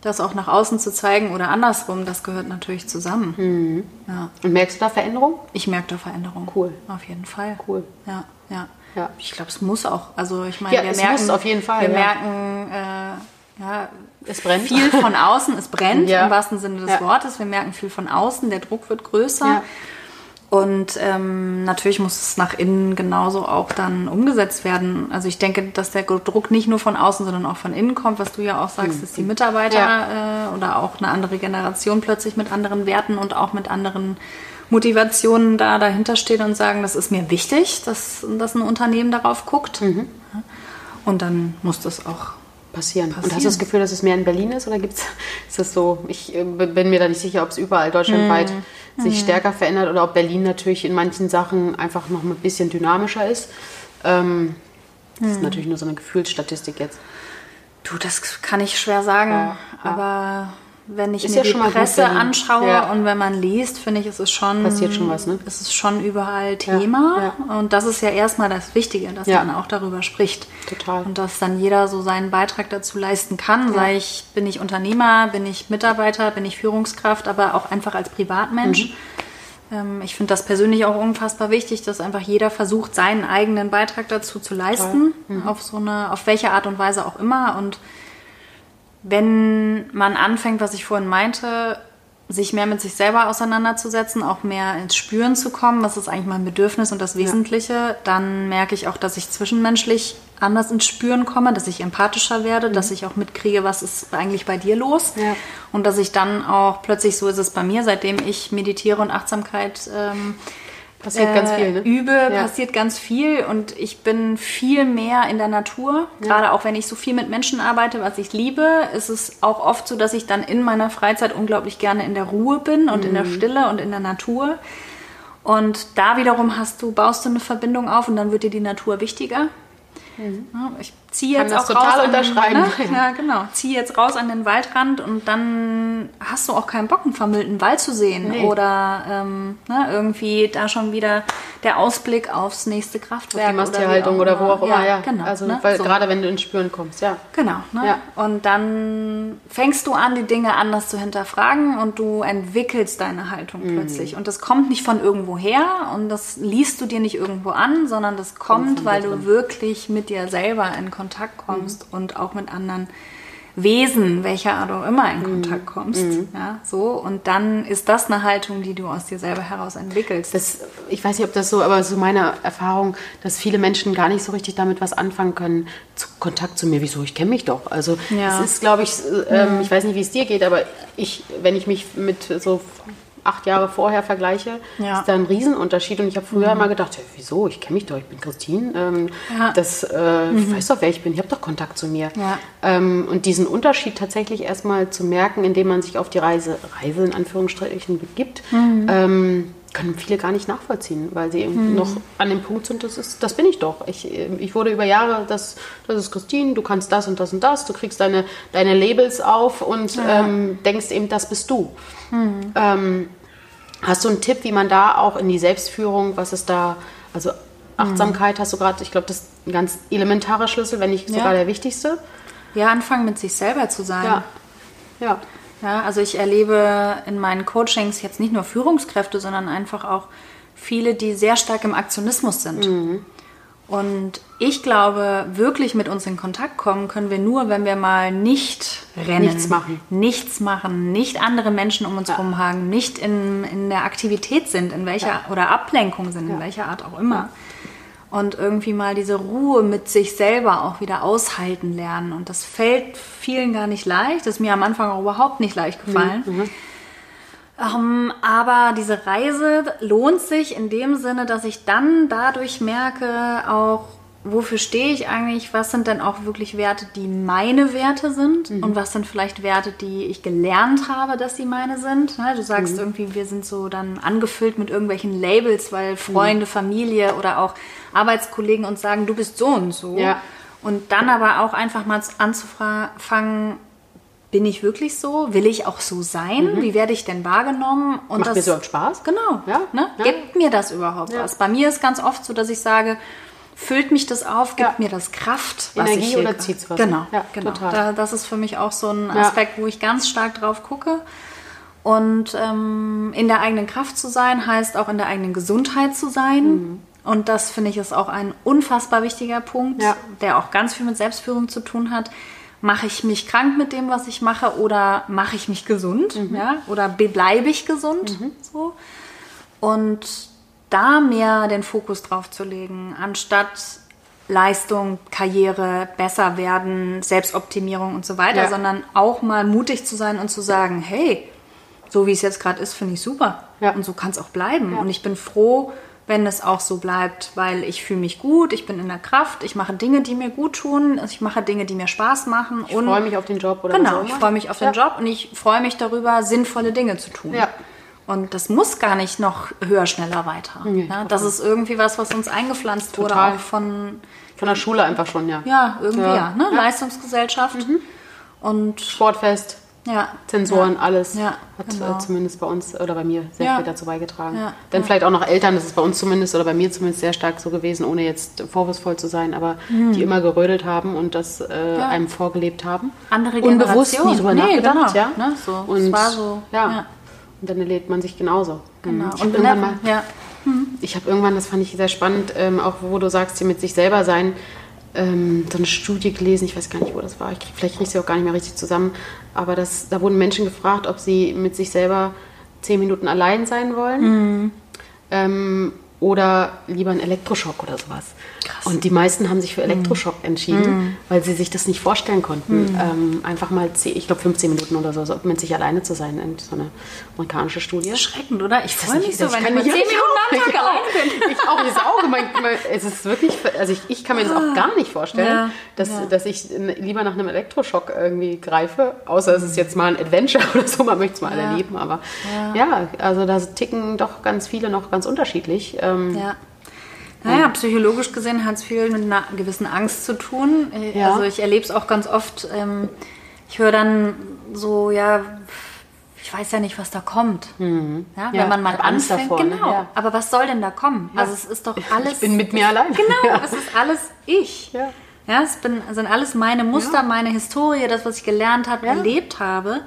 das auch nach außen zu zeigen oder andersrum, das gehört natürlich zusammen.
Mhm.
Ja.
Und merkst du da Veränderung?
Ich merke da Veränderung.
Cool.
Auf jeden Fall.
Cool.
Ja, ja.
Ja.
Ich glaube, es muss auch. Also ich meine,
Ja,
wir
es
merken,
muss auf jeden Fall,
Wir
ja.
merken, äh, ja,
Es brennt.
viel von außen. Es brennt
Ja.
im wahrsten Sinne des. Wortes. Wir merken viel von außen. Der Druck wird größer. Und ähm, natürlich muss es nach innen genauso auch dann umgesetzt werden. Also ich denke, dass der Druck nicht nur von außen, sondern auch von innen kommt, was du ja auch sagst, dass die Mitarbeiter äh, oder auch eine andere Generation plötzlich mit anderen Werten und auch mit anderen Motivationen da dahinter stehen und sagen, das ist mir wichtig, dass, dass ein Unternehmen darauf guckt.
Mhm.
Und dann muss das auch
passieren. Und
Passieren.
hast du das Gefühl, dass es mehr in Berlin ist oder gibt's, ist das so? Ich äh, bin mir da nicht sicher, ob es überall deutschlandweit
Mhm.
sich stärker verändert oder ob Berlin natürlich in manchen Sachen einfach noch ein bisschen dynamischer ist. Ähm, das
Mhm.
ist natürlich nur so eine Gefühlsstatistik jetzt.
Du, das kann ich schwer sagen.
Ja.
Aber wenn ich
Ist
mir
ja
die Presse anschaue
ja.
und wenn man liest, finde ich, es ist schon
Passiert schon was, ne?
Es ist schon überall Thema. Und das ist ja erstmal das Wichtige, dass
Ja.
man auch darüber spricht.
Total.
Und dass dann jeder so seinen Beitrag dazu leisten kann. Sei ich, bin ich Unternehmer, bin ich Mitarbeiter, bin ich Führungskraft, aber auch einfach als Privatmensch.
Mhm.
Ähm, Ich finde das persönlich auch unfassbar wichtig, dass einfach jeder versucht, seinen eigenen Beitrag dazu zu leisten,
Mhm.
auf so eine, auf welche Art und Weise auch immer. Und wenn man anfängt, was ich vorhin meinte, sich mehr mit sich selber auseinanderzusetzen, auch mehr ins Spüren zu kommen, was ist eigentlich mein Bedürfnis und das Wesentliche, dann merke ich auch, dass ich zwischenmenschlich anders ins Spüren komme, dass ich empathischer werde, dass ich auch mitkriege, was ist eigentlich bei dir los
Ja.
und dass ich dann auch plötzlich, so ist es bei mir, seitdem ich meditiere und Achtsamkeit ähm,
Passiert ganz viel, ne?
übe,
Ja.
passiert ganz viel und ich bin viel mehr in der Natur. Gerade auch wenn ich so viel mit Menschen arbeite, was ich liebe, ist es auch oft so, dass ich dann in meiner Freizeit unglaublich gerne in der Ruhe bin und in der
Mhm.
Stille und in der Natur. Und da wiederum hast du, baust du eine Verbindung auf und dann wird dir die Natur wichtiger. Ja, ich ziehe jetzt auch
total
raus an den,
unterschreiben.
ne? Ja, genau. Ziehe jetzt raus an den Waldrand und dann hast du auch keinen Bock, einen vermüllten Wald zu sehen.
Nee.
Oder ähm, ne, irgendwie da schon wieder der Ausblick aufs nächste Kraftwerk.
Die Masttierhaltung oder, wo auch immer, ja.
Genau,
also,
ne?
weil
So.
gerade wenn du ins Spüren kommst, ja.
Genau. Ne?
Ja.
Und dann fängst du an, die Dinge anders zu hinterfragen und du entwickelst deine Haltung
Mhm.
plötzlich. Und das kommt nicht von irgendwo her und das liest du dir nicht irgendwo an, sondern das kommt, weil du wirklich mit dir selber in Kontakt kommst
Mhm.
und auch mit anderen Wesen, welcher Art auch immer, in
Mhm.
Kontakt kommst. Ja, so. Und dann ist das eine Haltung, die du aus dir selber heraus entwickelst.
Das, ich weiß nicht, ob das so, aber so meine Erfahrung, dass viele Menschen gar nicht so richtig damit was anfangen können. Zu Kontakt zu mir, wieso? Ich kenne mich doch. Also
Ja.
es ist, glaube ich, ähm, ich weiß nicht, wie es dir geht, aber ich, wenn ich mich mit so acht Jahre vorher vergleiche,
Ja.
ist da ein Riesenunterschied. Und ich habe früher immer gedacht, ja, wieso? Ich kenne mich doch, ich bin Christine. Ähm,
Ja.
das, äh, Ich weiß doch, wer ich bin. Ich habe doch Kontakt zu mir.
Ja.
Ähm, und diesen Unterschied tatsächlich erstmal zu merken, indem man sich auf die Reise, Reise in Anführungsstrichen begibt, ähm, können viele gar nicht nachvollziehen, weil sie eben noch an dem Punkt sind, das, ist, das bin ich doch. Ich, äh, ich wurde über Jahre, das, das ist Christine, du kannst das und das und das, du kriegst deine, deine Labels auf und ähm, denkst eben, das bist du. Ähm, hast du einen Tipp, wie man da auch in die Selbstführung, was ist da, also Achtsamkeit hast du gerade, ich glaube, das ist ein ganz elementarer Schlüssel, wenn nicht sogar
Ja.
der wichtigste.
ja, anfangen mit sich selber zu sein.
Ja. Ja.
Ja, also ich erlebe in meinen Coachings jetzt nicht nur Führungskräfte, sondern einfach auch viele, die sehr stark im Aktionismus sind. Und ich glaube, wirklich mit uns in Kontakt kommen können wir nur, wenn wir mal nicht rennen.
Nichts machen.
Nichts machen, nicht andere Menschen um uns herum haben, nicht in, in der Aktivität sind, in welcher, oder Ablenkung sind, in welcher Art auch immer. Und irgendwie mal diese Ruhe mit sich selber auch wieder aushalten lernen. Und das fällt vielen gar nicht leicht. Das ist mir am Anfang auch überhaupt nicht leicht gefallen. Ähm, aber diese Reise lohnt sich in dem Sinne, dass ich dann dadurch merke, auch wofür stehe ich eigentlich? Was sind denn auch wirklich Werte, die meine Werte sind?
Mhm.
Und was sind vielleicht Werte, die ich gelernt habe, dass sie meine sind? Ne, Du sagst
Mhm.
irgendwie, wir sind so dann angefüllt mit irgendwelchen Labels, weil
Mhm.
Freunde, Familie oder auch Arbeitskollegen uns sagen, du bist so und so.
Ja.
Und dann aber auch einfach mal anzufangen, bin ich wirklich so? Will ich auch so sein? Wie werde ich denn wahrgenommen? Und
Mhm. Macht mir so Spaß?
Genau.
Ja,
Ne?
ja.
Gibt mir das überhaupt
Ja.
was? Bei mir ist ganz oft so, dass ich sage, füllt mich das auf, gibt
Ja.
mir das Kraft, was
Energie
ich hier
oder
gerade-
zieht's was?
Genau,
Ja,
genau.
total.
Da, das ist für mich auch so ein. Aspekt, wo ich ganz stark drauf gucke. Und ähm, in der eigenen Kraft zu sein, heißt auch in der eigenen Gesundheit zu sein.
Mhm.
Und das finde ich ist auch ein unfassbar wichtiger Punkt, der auch ganz viel mit Selbstführung zu tun hat. Mache ich mich krank mit dem, was ich mache, oder mache ich mich gesund?
Mhm.
Ja? Oder bleibe ich gesund? So. Und da mehr den Fokus drauf zu legen, anstatt Leistung, Karriere, besser werden, Selbstoptimierung und so weiter,
Ja.
sondern auch mal mutig zu sein und zu sagen, hey, so wie es jetzt gerade ist, finde ich super.
Ja.
Und so kann es auch bleiben.
Ja.
Und ich bin froh, wenn es auch so bleibt, weil ich fühle mich gut, ich bin in der Kraft, ich mache Dinge, die mir gut tun, ich mache Dinge, die mir Spaß machen.
Ich freue mich auf den Job oder
Genau, ich freue mich auf den. Job und ich freue mich darüber, sinnvolle Dinge zu tun.
Ja.
Und das muss gar nicht noch höher, schneller, weiter.
Nee,
ja, das ist irgendwie was, was uns eingepflanzt wurde,
Total.
auch von,
Von der Schule einfach schon, ja.
ja, irgendwie,
Ja.
ja, ne?
Ja.
Leistungsgesellschaft. Und
Sportfest,
ja.
Zensoren,
ja.
alles
Ja,
hat
genau.
äh, zumindest bei uns oder bei mir sehr
Ja.
viel dazu beigetragen.
Ja,
Dann vielleicht auch noch Eltern, das ist bei uns zumindest oder bei mir zumindest sehr stark so gewesen, ohne jetzt vorwurfsvoll zu sein, aber die immer gerödelt haben und das äh,
Mhm.
Einem vorgelebt haben.
Andere
Unbewusst
Generation.
nie drüber
Nee,
nachgedacht,
genau,
ja.
ne, so.
Und
Es war so,
ja. Und dann erlebt man sich genauso.
Genau.
Mhm. Ich
Und
habe irgendwann mal
ja.
ich habe irgendwann, das fand ich sehr spannend, ähm, auch wo du sagst, hier mit sich selber sein, ähm, so eine Studie gelesen, ich weiß gar nicht, wo das war, ich, krieg- vielleicht kriege ich sie auch gar nicht mehr richtig zusammen, aber das, da wurden Menschen gefragt, ob sie mit sich selber zehn Minuten allein sein wollen ähm, oder lieber einen Elektroschock oder sowas.
Krass.
Und die meisten haben sich für Elektroschock entschieden, weil sie sich das nicht vorstellen konnten. Ähm, einfach mal, zehn, ich glaube 15 Minuten oder so, so mit sich alleine zu sein, in so eine amerikanische Studie.
Erschreckend, oder? Ich freue mich so, wenn ich mal
ich-
zehn
ja,
Minuten am
ich
Tag
auch.
allein bin.
Ich auch, ich auch. Mein, mein, es ist wirklich, also ich, ich kann mir das auch gar nicht vorstellen,
Ja,
dass,
ja.
dass ich lieber nach einem Elektroschock irgendwie greife, außer es ist jetzt mal ein Adventure oder so, man möchte es mal
Ja.
erleben, aber ja. also da ticken doch ganz viele noch ganz unterschiedlich. Ähm,
Ja. Naja, psychologisch gesehen hat es viel mit einer gewissen Angst zu tun. Äh,
Ja.
Also ich erlebe es auch ganz oft. Ähm, ich höre dann so, ja, ich weiß ja nicht, was da kommt.
Mhm. Ja,
wenn man mal
Angst
anfängt,
davor, ne?
genau.
Ja.
Aber was soll denn da kommen? Also es ist doch alles.
Ich bin mit mir allein.
Genau, es ist alles ich.
Ja.
Ja, es bin, sind alles meine Muster, meine Historie, das, was ich gelernt habe, erlebt habe.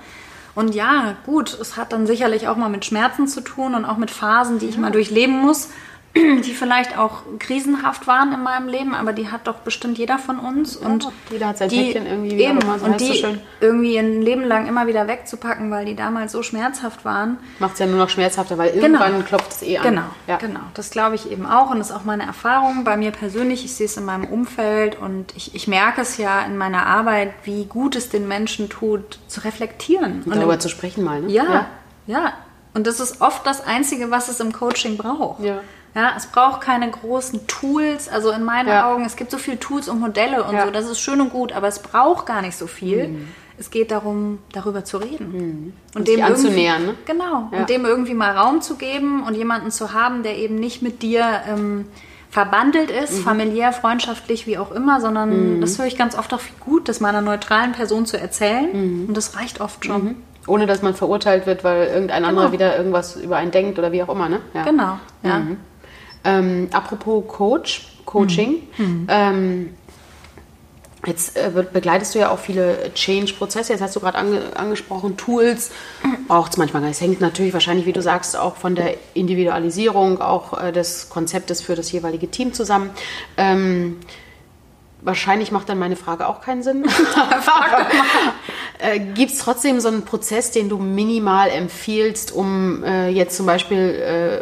Und ja, gut, es hat dann sicherlich auch mal mit Schmerzen zu tun und auch mit Phasen, die ich mal durchleben muss, die vielleicht auch krisenhaft waren in meinem Leben, aber die hat doch bestimmt jeder von uns. und
jeder hat sein
die,
Päckchen irgendwie,
eben,
immer, so
und
heißt es
die
so schön.
irgendwie ein Leben lang immer wieder wegzupacken, weil die damals so schmerzhaft waren.
Macht es ja nur noch schmerzhafter, weil irgendwann klopft es eh an.
Genau,
Ja.
genau. Das glaube ich eben auch und das ist auch meine Erfahrung bei mir persönlich. Ich sehe es in meinem Umfeld und ich, ich merke es ja in meiner Arbeit, wie gut es den Menschen tut, zu reflektieren.
Und
Und
darüber
im-
zu sprechen mal, ne?
ja, ja, Und das ist oft das Einzige, was es im Coaching braucht.
Ja.
Ja, es braucht keine großen Tools. Also in meinen
Ja.
Augen, es gibt so viele Tools und Modelle und
Ja.
so. Das ist schön und gut, aber es braucht gar nicht so viel. Es geht darum, darüber zu reden.
Und sich
irgendwie-
anzunähern, ne?
Genau.
Ja.
Und dem irgendwie mal Raum zu geben und jemanden zu haben, der eben nicht mit dir ähm, verbandelt ist,
Mhm.
familiär, freundschaftlich, wie auch immer, sondern das höre ich ganz oft auch wie gut, das meiner neutralen Person zu erzählen.
Mhm.
Und das reicht oft schon.
Ohne dass man verurteilt wird, weil irgendein anderer
Genau.
wieder irgendwas über einen denkt oder wie auch immer, ne? Ja.
Genau. Ja.
Ähm, apropos Coach, Coaching.
Mhm.
Ähm, jetzt äh, be- begleitest du ja auch viele Change-Prozesse. Jetzt hast du gerade ange angesprochen, Tools. Braucht es manchmal gar nicht. Es hängt natürlich wahrscheinlich, wie du sagst, auch von der Individualisierung, auch äh, des Konzeptes für das jeweilige Team zusammen. Ähm, Wahrscheinlich macht dann meine Frage auch keinen Sinn. äh, Gibt es trotzdem so einen Prozess, den du minimal empfiehlst, um äh, jetzt zum Beispiel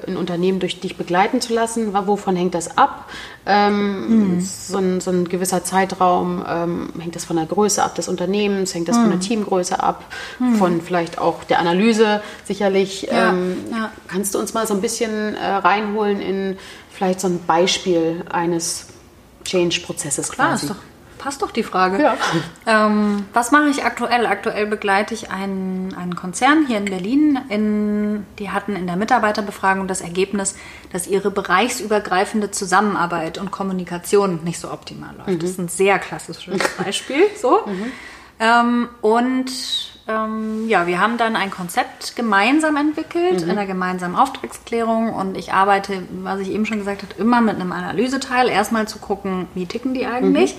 äh, ein Unternehmen durch dich begleiten zu lassen? Wovon hängt das ab? Ähm, so, ein, so ein gewisser Zeitraum, ähm, hängt das von der Größe ab des Unternehmens, hängt das von der Teamgröße ab, von vielleicht auch der Analyse sicherlich.
Ja,
Ähm,
ja.
Kannst du uns mal so ein bisschen äh, reinholen in vielleicht so ein Beispiel eines Change-Prozesses
Klar,
quasi.
ist doch, passt doch die Frage.
Ja.
Ähm, was mache ich aktuell? Aktuell begleite ich einen, einen Konzern hier in Berlin. In, die hatten in der Mitarbeiterbefragung das Ergebnis, dass ihre bereichsübergreifende Zusammenarbeit und Kommunikation nicht so optimal läuft. Das ist ein sehr klassisches Beispiel. So. Ähm, und ähm, ja, wir haben dann ein Konzept gemeinsam entwickelt, in einer gemeinsamen Auftragsklärung. Und ich arbeite, was ich eben schon gesagt habe, immer mit einem Analyseteil. Erstmal zu gucken, wie ticken die eigentlich.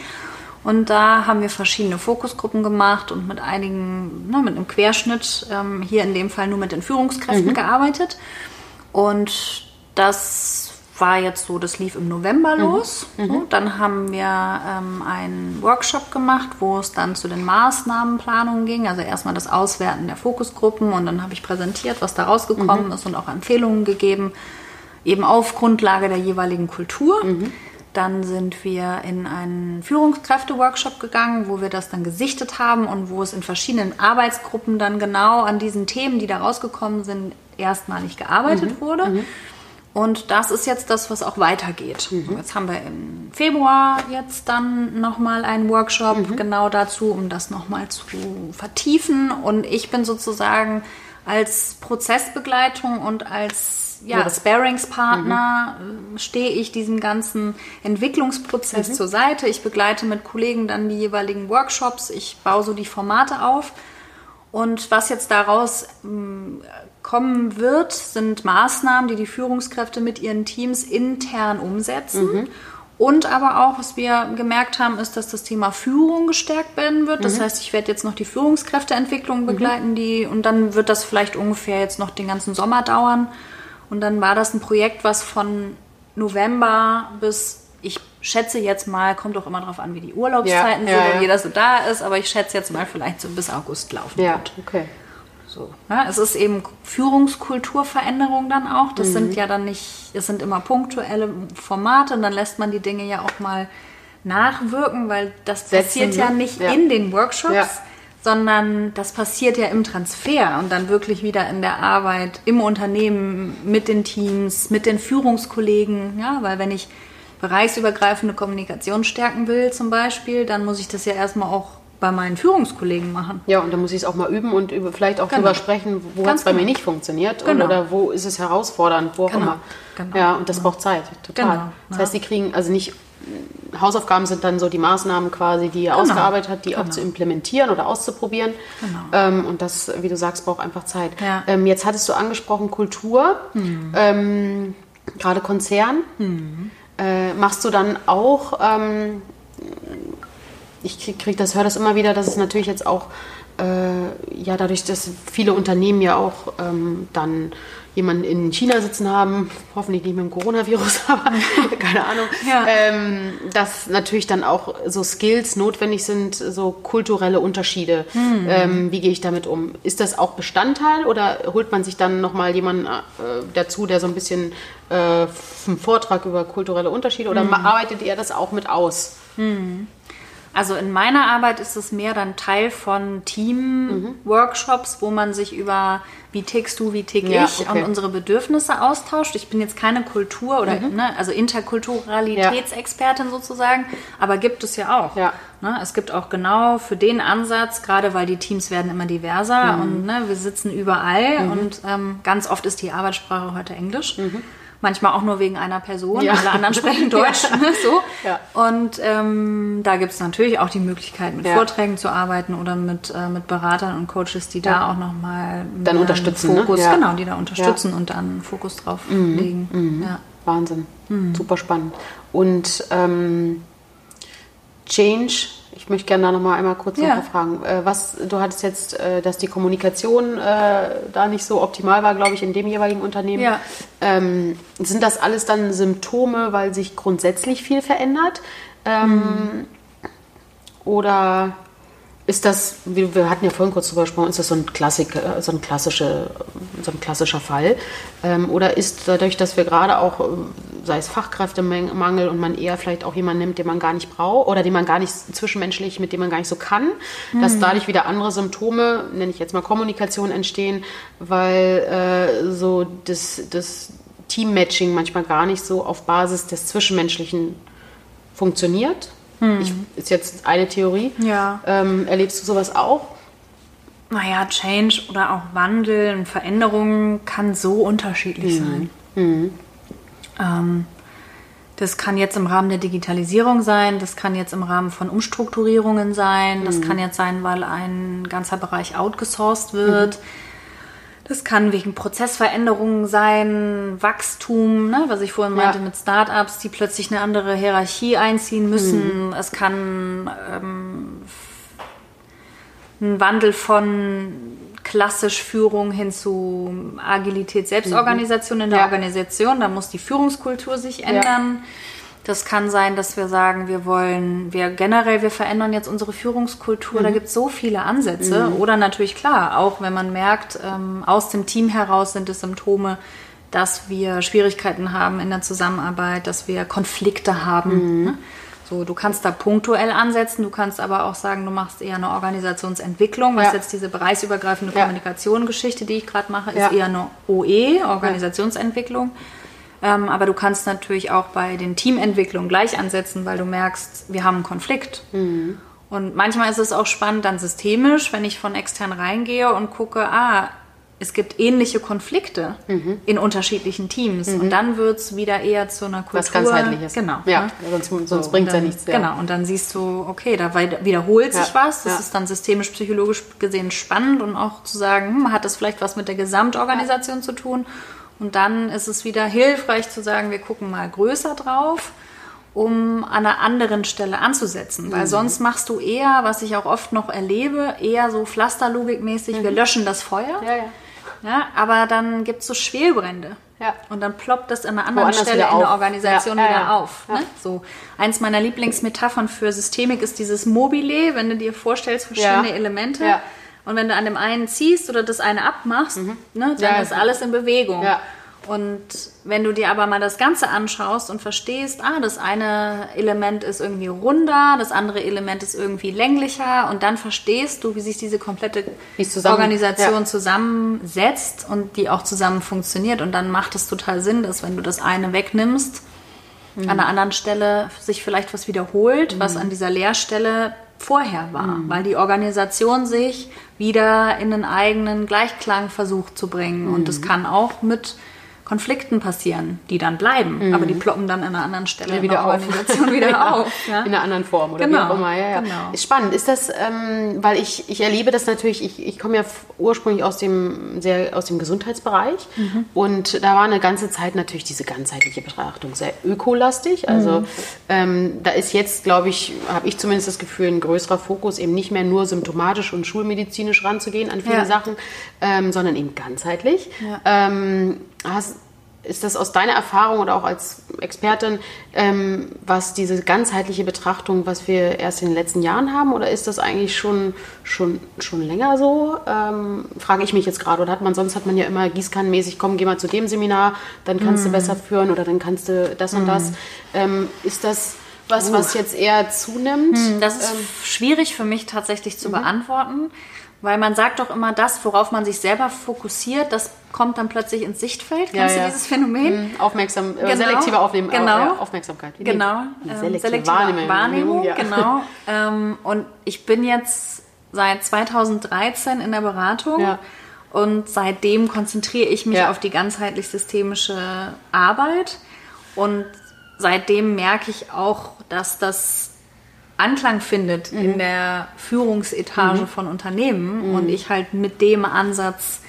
Und da haben wir verschiedene Fokusgruppen gemacht und mit einigen, ne, mit einem Querschnitt, ähm, hier in dem Fall nur mit den Führungskräften gearbeitet. Und das war jetzt so, das lief im November los. So, dann haben wir ähm, einen Workshop gemacht, wo es dann zu den Maßnahmenplanungen ging. Also erstmal das Auswerten der Fokusgruppen und dann habe ich präsentiert, was da rausgekommen ist und auch Empfehlungen gegeben, eben auf Grundlage der jeweiligen Kultur. Dann sind wir in einen Führungskräfte-Workshop gegangen, wo wir das dann gesichtet haben und wo es in verschiedenen Arbeitsgruppen dann genau an diesen Themen, die da rausgekommen sind, erstmalig gearbeitet wurde. Und das ist jetzt das, was auch weitergeht. Jetzt haben wir im Februar jetzt dann nochmal einen Workshop genau dazu, um das nochmal zu vertiefen. Und ich bin sozusagen als Prozessbegleitung und als ja, Sparingspartner äh, stehe ich diesem ganzen Entwicklungsprozess zur Seite. Ich begleite mit Kollegen dann die jeweiligen Workshops. Ich baue so die Formate auf. Und was jetzt daraus ähm, kommen wird, sind Maßnahmen, die die Führungskräfte mit ihren Teams intern umsetzen. Und aber auch, was wir gemerkt haben, ist, dass das Thema Führung gestärkt werden wird. Das heißt, ich werde jetzt noch die Führungskräfteentwicklung begleiten, die, und dann wird das vielleicht ungefähr jetzt noch den ganzen Sommer dauern. Und dann war das ein Projekt, was von November bis, ich schätze jetzt mal, kommt auch immer darauf an, wie die Urlaubszeiten
Ja,
sind
ja.
und jeder so da ist, aber ich schätze jetzt mal vielleicht so bis August laufen
Ja,
wird.
okay.
So. Ja, es ist eben Führungskulturveränderung dann auch. Das
Mhm.
sind ja dann nicht, es sind immer punktuelle Formate und dann lässt man die Dinge ja auch mal nachwirken, weil das
Setzen,
passiert ja
ne?
nicht
Ja.
in den Workshops,
Ja.
Sondern das passiert ja im Transfer und dann wirklich wieder in der Arbeit im Unternehmen mit den Teams, mit den Führungskollegen. Ja, weil wenn ich bereichsübergreifende Kommunikation stärken will zum Beispiel, dann muss ich das ja erstmal auch bei meinen Führungskollegen machen.
Ja, und dann muss ich es auch mal üben und über, vielleicht auch
Genau.
drüber sprechen, wo hat es bei mir
genau.
nicht funktioniert und,
Genau.
oder wo ist es herausfordernd, wo auch
Genau.
immer.
Genau.
Ja, und das braucht Zeit, total. Das heißt, die kriegen also nicht Hausaufgaben sind dann so die Maßnahmen quasi, die ihr ausgearbeitet habt, die auch
Genau.
zu implementieren oder auszuprobieren.
Genau.
Ähm, und das, wie du sagst, braucht einfach Zeit.
Ja.
Ähm, jetzt hattest du angesprochen Kultur, ähm, gerade Konzern. Äh, machst du dann auch ähm, ich krieg, krieg das, höre das immer wieder, dass es natürlich jetzt auch, äh, ja, dadurch, dass viele Unternehmen ja auch ähm, dann jemanden in China sitzen haben, hoffentlich nicht mit dem Coronavirus, aber keine Ahnung,
Ja.
ähm, dass natürlich dann auch so Skills notwendig sind, so kulturelle Unterschiede. Ähm, wie gehe ich damit um? Ist das auch Bestandteil oder holt man sich dann nochmal jemanden äh, dazu, der so ein bisschen äh, einen Vortrag über kulturelle Unterschiede oder arbeitet ihr das auch mit aus?
Also in meiner Arbeit ist es mehr dann Teil von Team-Workshops, wo man sich über wie tickst du, wie tick
Ja,
ich
okay.
und unsere Bedürfnisse austauscht. Ich bin jetzt keine Kultur- oder ne, also Interkulturalitätsexpertin sozusagen, aber gibt es ja auch.
Ja.
Ne, es gibt auch genau für den Ansatz, gerade weil die Teams werden immer diverser und ne, wir sitzen überall und ähm, ganz oft ist die Arbeitssprache heute Englisch. Manchmal auch nur wegen einer Person,
Ja.
alle anderen sprechen Deutsch. Ne, so.
Ja.
Und ähm, da gibt es natürlich auch die Möglichkeit, mit
Ja.
Vorträgen zu arbeiten oder mit, äh, mit Beratern und Coaches, die da auch nochmal
Dann unterstützen, ne?
Fokus,
Ja.
genau, die da unterstützen und dann Fokus drauf legen. Ja.
Wahnsinn. Super spannend. Und ähm, Change, ich möchte gerne da nochmal einmal kurz
Ja.
nachfragen. Äh, was, du hattest jetzt, äh, dass die Kommunikation äh, da nicht so optimal war, glaube ich, in dem jeweiligen Unternehmen.
Ja.
Ähm, sind das alles dann Symptome, weil sich grundsätzlich viel verändert? Ähm, Oder ist das, wir hatten ja vorhin kurz drüber gesprochen, ist das so ein, Klassik, äh, so ein, klassische, so ein klassischer Fall? Ähm, oder ist dadurch, dass wir gerade auch, ähm, sei es Fachkräftemangel und man eher vielleicht auch jemanden nimmt, den man gar nicht braucht oder den man gar nicht zwischenmenschlich, mit dem man gar nicht so kann, dass dadurch wieder andere Symptome, nenne ich jetzt mal Kommunikation, entstehen, weil äh, so das, das Teammatching manchmal gar nicht so auf Basis des Zwischenmenschlichen funktioniert. Ich, ist jetzt eine Theorie.
Ja.
Ähm, erlebst du sowas auch?
Naja, Change oder auch Wandel und Veränderung kann so unterschiedlich sein. Ähm, das kann jetzt im Rahmen der Digitalisierung sein, das kann jetzt im Rahmen von Umstrukturierungen sein, das kann jetzt sein, weil ein ganzer Bereich outgesourced wird. Das kann wegen Prozessveränderungen sein, Wachstum, ne, was ich vorhin meinte
Ja.
mit Startups, die plötzlich eine andere Hierarchie einziehen müssen. Es kann ähm, ein Wandel von klassisch Führung hin zu Agilität, Selbstorganisation in der
Ja.
Organisation. Da muss die Führungskultur sich ändern. Das kann sein, dass wir sagen, wir wollen, wir generell, wir verändern jetzt unsere Führungskultur. Da gibt es so viele Ansätze. Oder natürlich klar, auch wenn man merkt, ähm, aus dem Team heraus sind es Symptome, dass wir Schwierigkeiten haben in der Zusammenarbeit, dass wir Konflikte haben. Ne? So, du kannst da punktuell ansetzen, du kannst aber auch sagen, du machst eher eine Organisationsentwicklung, was
Ja.
jetzt diese bereichsübergreifende
Ja.
Kommunikation-Geschichte, die ich gerade mache, ist
Ja.
eher eine OE, Organisationsentwicklung. Ähm, aber du kannst natürlich auch bei den Teamentwicklungen gleich ansetzen, weil du merkst, wir haben einen Konflikt.
Mhm.
Und manchmal ist es auch spannend, dann systemisch, wenn ich von extern reingehe und gucke, ah, es gibt ähnliche Konflikte
Mhm.
in unterschiedlichen Teams. Und dann wird es wieder eher zu einer Kultur.
Was ganzheitliches.
Genau.
Ja,
ne?
sonst, sonst
So,
bringt es ja nichts. Ja.
Genau, und dann siehst du, okay, da wiederholt sich
Ja,
was. Das
ja.
ist dann systemisch, psychologisch gesehen spannend und auch zu sagen, hm, hat das vielleicht was mit der Gesamtorganisation zu tun? Und dann ist es wieder hilfreich zu sagen, wir gucken mal größer drauf, um an einer anderen Stelle anzusetzen.
Mhm.
Weil sonst machst du eher, was ich auch oft noch erlebe, eher so Pflasterlogikmäßig, wir löschen das Feuer.
Mhm. Ja, ja.
Ja, aber dann gibt es so Schwelbrände.
Ja.
Und dann ploppt das an einer anderen
Woanders
Stelle in der. Organisation
Ja, ja,
wieder
ja.
auf.
Ja.
Ne? So. Eins meiner Lieblingsmetaphern für Systemik ist dieses Mobile, wenn du dir vorstellst, verschiedene
Ja.
Elemente. Und wenn du an dem einen ziehst oder das eine abmachst, ne, dann
Mhm. Ja.
ist alles in Bewegung.
Ja.
Und wenn du dir aber mal das Ganze anschaust und verstehst, ah, das eine Element ist irgendwie runder, das andere Element ist irgendwie länglicher und dann verstehst du, wie sich diese komplette
zusammen-
Organisation
ja.
zusammensetzt und die auch zusammen funktioniert. Und dann macht es total Sinn, dass wenn du das eine wegnimmst,
Mhm.
an einer anderen Stelle sich vielleicht was wiederholt, was an dieser Leerstelle vorher war,
Mhm.
weil die Organisation sich wieder in einen eigenen Gleichklang versucht zu bringen. Und
Mhm.
das kann auch mit Konflikten passieren, die dann bleiben, aber die ploppen dann an einer anderen Stelle
Mhm. wieder
in der
auf.
Organisation wieder
Ja,
auf. Ja?
In einer anderen Form oder
Genau,
wie auch immer. Ja,
genau.
Ist spannend. Ist das, ähm, weil ich, ich erlebe das natürlich, ich, ich komme ja ursprünglich aus dem, sehr, aus dem Gesundheitsbereich
Mhm.
und da war eine ganze Zeit natürlich diese ganzheitliche Betrachtung sehr ökolastig. Also
Mhm.
ähm, da ist jetzt, glaube ich, habe ich zumindest das Gefühl, ein größerer Fokus, eben nicht mehr nur symptomatisch und schulmedizinisch ranzugehen an viele. Sachen, ähm, sondern eben ganzheitlich. Ähm, hast, ist das aus deiner Erfahrung oder auch als Expertin, ähm, was diese ganzheitliche Betrachtung, was wir erst in den letzten Jahren haben, oder ist das eigentlich schon, schon, schon länger so? Ähm, frage ich mich jetzt gerade. Oder hat man sonst hat man ja immer gießkannenmäßig, komm, geh mal zu dem Seminar, dann kannst
Mhm.
du besser führen oder dann kannst du das und das. Ähm, ist das was, was jetzt eher zunimmt?
Das ist schwierig für mich tatsächlich zu beantworten, weil man sagt doch immer, das, worauf man sich selber fokussiert, das kommt dann plötzlich ins Sichtfeld.
Ja,
Kennst
ja.
du dieses Phänomen?
Mhm, Aufmerksam, äh,
Genau.
selektive Aufnehmen,
Genau.
Au- ja, Aufmerksamkeit. Wie
Genau, ähm,
selektive,
selektive
Wahrnehmung,
Wahrnehmung,
ja.
genau. Ähm, und ich bin jetzt seit 2013 in der Beratung
Ja.
und seitdem konzentriere ich mich
Ja.
auf die ganzheitlich-systemische Arbeit und seitdem merke ich auch, dass das Anklang findet
Mhm.
in der Führungsetage von Unternehmen und ich halt mit dem Ansatz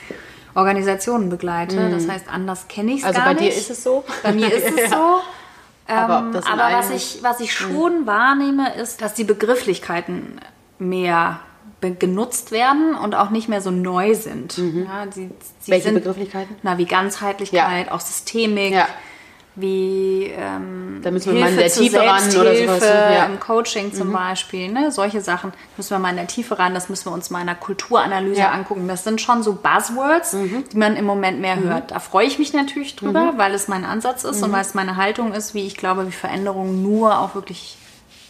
Organisationen begleite. Das heißt, anders kenne ich es
Mhm. Also
gar
bei
nicht.
dir ist es so?
Bei mir ist es so.
Aber ob
Ähm,
in
aber was ich, was ich schon wahrnehme, ist, dass die Begrifflichkeiten mehr genutzt werden und auch nicht mehr so neu sind. Ja, sie, sie
Mhm. Welche
sind,
Begrifflichkeiten?
Na, wie Ganzheitlichkeit, auch Systemik,
Ja.
Wie ähm,
Da müssen wir mal in
Hilfe
der Tiefe ran oder sowas, ne? Ja. Mhm.
im Coaching zum Beispiel. Ne? Solche Sachen müssen wir mal in der Tiefe ran. Das müssen wir uns mal in der Kulturanalyse
Ja. Mhm.
angucken. Das sind schon so Buzzwords, die man im Moment mehr hört. Da freue ich mich natürlich drüber, weil es mein Ansatz ist
Mhm.
und weil es meine Haltung ist, wie ich glaube, wie Veränderung nur auch wirklich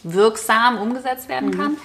wirksam umgesetzt werden
Mhm.
kann.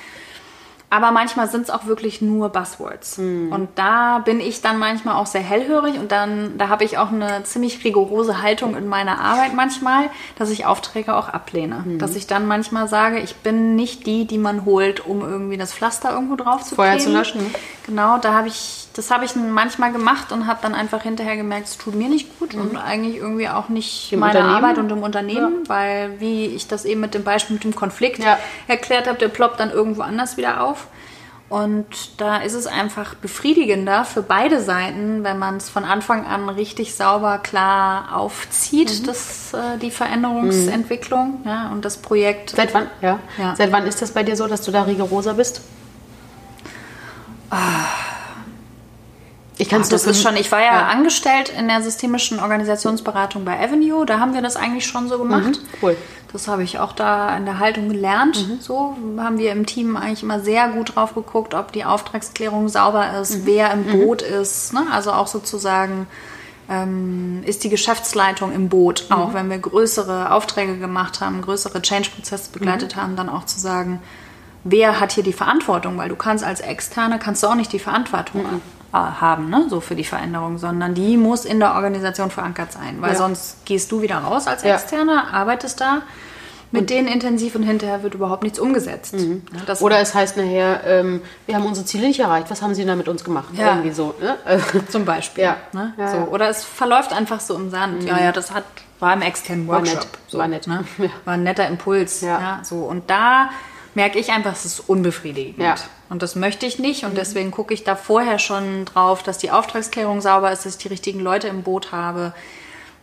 Aber manchmal sind es auch wirklich nur Buzzwords. Und da bin ich dann manchmal auch sehr hellhörig und dann, da habe ich auch eine ziemlich rigorose Haltung in meiner Arbeit manchmal, dass ich Aufträge auch ablehne. Dass ich dann manchmal sage, ich bin nicht die, die man holt, um irgendwie das Pflaster irgendwo drauf zu
Feuer
kleben.
zu löschen.
Genau, da habe ich, das habe ich manchmal gemacht und habe dann einfach hinterher gemerkt, es tut mir nicht gut und eigentlich irgendwie auch nicht
Dem
meine
Unternehmen?
Arbeit und dem Unternehmen, weil wie ich das eben mit dem Beispiel mit dem Konflikt
Ja.
erklärt habe, der ploppt dann irgendwo anders wieder auf. Und da ist es einfach befriedigender für beide Seiten, wenn man es von Anfang an richtig sauber, klar aufzieht,
Mhm.
das, äh, die Veränderungsentwicklung ja, und das Projekt.
Seit wann? Ja.
Ja.
Seit wann ist das bei dir so, dass du da rigoroser bist? Ich kann es
Ah, das ist schon, ich war ja,
Ja.
angestellt in der systemischen Organisationsberatung bei Avenue, da haben wir das eigentlich schon so gemacht.
Mhm, cool.
Das habe ich auch da in der Haltung gelernt.
Mhm.
So haben wir im Team eigentlich immer sehr gut drauf geguckt, ob die Auftragsklärung sauber
Mhm.
ist, wer im Boot ist. Ne? Also auch sozusagen ähm, ist die Geschäftsleitung im Boot,
Mhm.
auch wenn wir größere Aufträge gemacht haben, größere Change-Prozesse
Mhm.
begleitet haben, dann auch zu sagen, wer hat hier die Verantwortung, weil du kannst als Externe kannst du auch nicht die Verantwortung
Mhm.
Äh, haben, ne? so für die Veränderung, sondern die muss in der Organisation verankert sein, weil
Ja.
sonst gehst du wieder raus als
Ja.
Externer, arbeitest da mit denen intensiv und hinterher wird überhaupt nichts umgesetzt. Ja, das-
Oder es heißt nachher, ähm, wir haben unsere Ziele nicht erreicht. Was haben sie da mit uns gemacht?
Ja.
Irgendwie so. Ne?
Zum Beispiel.
Ja.
Ne?
Ja,
so.
ja.
Oder es verläuft einfach so im Sand. Ja, ja, das hat, war im externen
War
Workshop.
nett.
So,
War nett.
Ne?
Ja.
War ein netter Impuls.
Ja.
Ja. so. Und da merke ich einfach, es ist unbefriedigend.
Ja.
Und das möchte ich nicht. Und deswegen gucke ich da vorher schon drauf, dass die Auftragsklärung sauber ist, dass ich die richtigen Leute im Boot habe.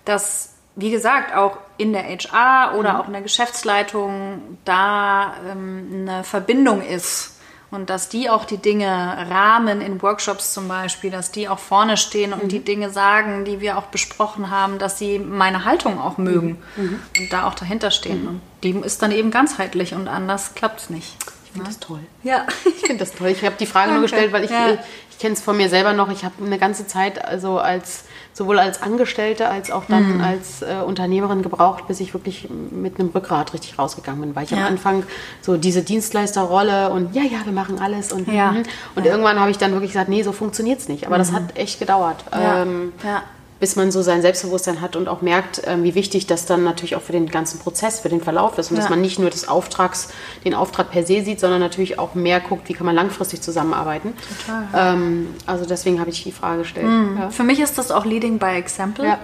Dass, wie gesagt, auch in der HR oder auch in der Geschäftsleitung da ähm, eine Verbindung ist. Und dass die auch die Dinge rahmen in Workshops zum Beispiel, dass die auch vorne stehen und die Dinge sagen, die wir auch besprochen haben, dass sie meine Haltung auch mögen und da auch dahinter stehen. Und die ist dann eben ganzheitlich und anders klappt es nicht.
ich finde das toll.
Ja.
Ich finde das toll. Ich habe die Frage nur
Danke.
gestellt, weil ich,
Ja.
ich, ich kenne es von mir selber noch. Ich habe eine ganze Zeit also als sowohl als Angestellte als auch dann
Mhm.
als äh, Unternehmerin gebraucht, bis ich wirklich mit einem Rückgrat richtig rausgegangen bin, weil ich am
Ja.
Anfang so diese Dienstleisterrolle und ja, ja, wir machen alles und
Ja.
mhm. und irgendwann habe ich dann wirklich gesagt, nee, so funktioniert's nicht. Aber das hat echt gedauert.
Mhm. Ja.
Ähm,
ja.
Bis man so sein Selbstbewusstsein hat und auch merkt, ähm, wie wichtig das dann natürlich auch für den ganzen Prozess, für den Verlauf ist und dass
Ja.
man nicht nur des Auftrags, den Auftrag per se sieht, sondern natürlich auch mehr guckt, wie kann man langfristig zusammenarbeiten.
Total,
Ähm, also deswegen habe ich die Frage gestellt. Ja.
Für mich ist das auch Leading by Example.
Ja.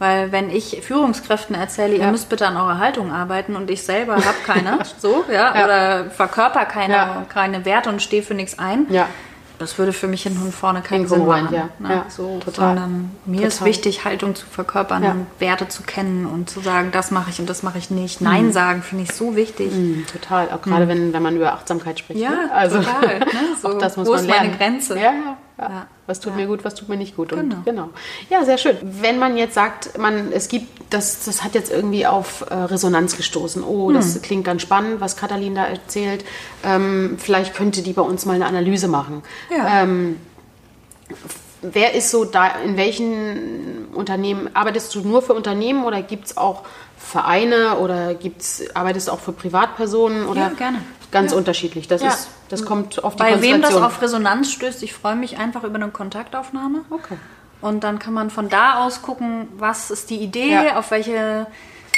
Weil wenn ich Führungskräften erzähle, ihr müsst bitte an eurer Haltung arbeiten und ich selber habe keine, so, ja, oder verkörper keine, keine Werte und stehe für nichts ein,
ja.
Das würde für mich hinten und vorne keinen Sinn
Inkongruent,
machen.
ja.
ne?
Ja,
so,
total.
Sondern mir ist
Total.
wichtig, Haltung zu verkörpern
Ja.
und Werte zu kennen und zu sagen, das mache ich und das mache ich nicht. Nein sagen finde ich so wichtig.
Mhm, total. Auch gerade wenn, wenn man über Achtsamkeit spricht.
Ja,
ne? also,
total, ne? So,
auch das muss
wo
man
ist meine
lernen.
Grenze?
Ja, ja. Ja.
Ja.
Was tut mir gut, was tut mir nicht gut. Und,
Genau.
genau. Ja, sehr schön. Wenn man jetzt sagt, man, es gibt, das, das hat jetzt irgendwie auf äh, Resonanz gestoßen. Oh,
Hm.
das klingt ganz spannend, was Katalin da erzählt. Ähm, vielleicht könnte die bei uns mal eine Analyse machen.
Ja.
Ähm, Wer ist so da, in welchen Unternehmen, arbeitest du nur für Unternehmen oder gibt es auch Vereine oder gibt's, arbeitest du auch für Privatpersonen? Oder
Ja, gerne.
Ganz
Ja.
unterschiedlich. Das,
Ja.
ist, das kommt auf die
Bei wem das auf Resonanz stößt, ich freue mich einfach über eine Kontaktaufnahme.
Okay.
Und dann kann man von da aus gucken, was ist die Idee,
Ja.
auf, welche,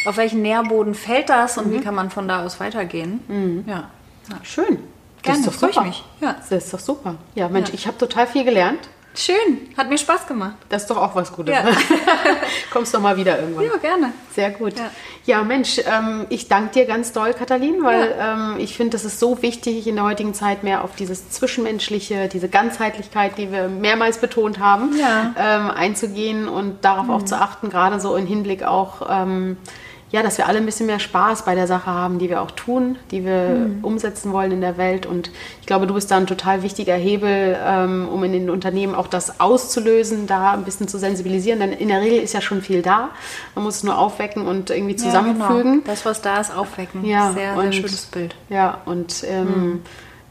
auf welchen Nährboden fällt das und wie kann man von da aus weitergehen. Ja. ja.
Schön.
Gerne,
das ist doch
freue ich
super.
mich. Ja.
Das ist doch super. Ja, Mensch, ich habe total viel gelernt.
Schön, hat mir Spaß gemacht.
Das ist doch auch was Gutes.
Ja.
Ne? Kommst doch mal wieder irgendwann.
Ja, gerne.
Sehr gut.
Ja.
Ja, Mensch, ähm, ich danke dir ganz doll, Katalin, weil ähm, ich finde, das ist so wichtig in der heutigen Zeit mehr auf dieses Zwischenmenschliche, diese Ganzheitlichkeit, die wir mehrmals betont haben,
Ja.
ähm, einzugehen und darauf auch zu achten, gerade so im Hinblick auch, ähm, ja, dass wir alle ein bisschen mehr Spaß bei der Sache haben, die wir auch tun, die wir umsetzen wollen in der Welt. Und ich glaube, du bist da ein total wichtiger Hebel, ähm, um in den Unternehmen auch das auszulösen, da ein bisschen zu sensibilisieren. Denn in der Regel ist ja schon viel da. Man muss es nur aufwecken und irgendwie
Ja,
zusammenfügen.
genau. Das, was da ist, aufwecken.
Ja,
sehr, sehr schönes Bild.
Ja, und ähm,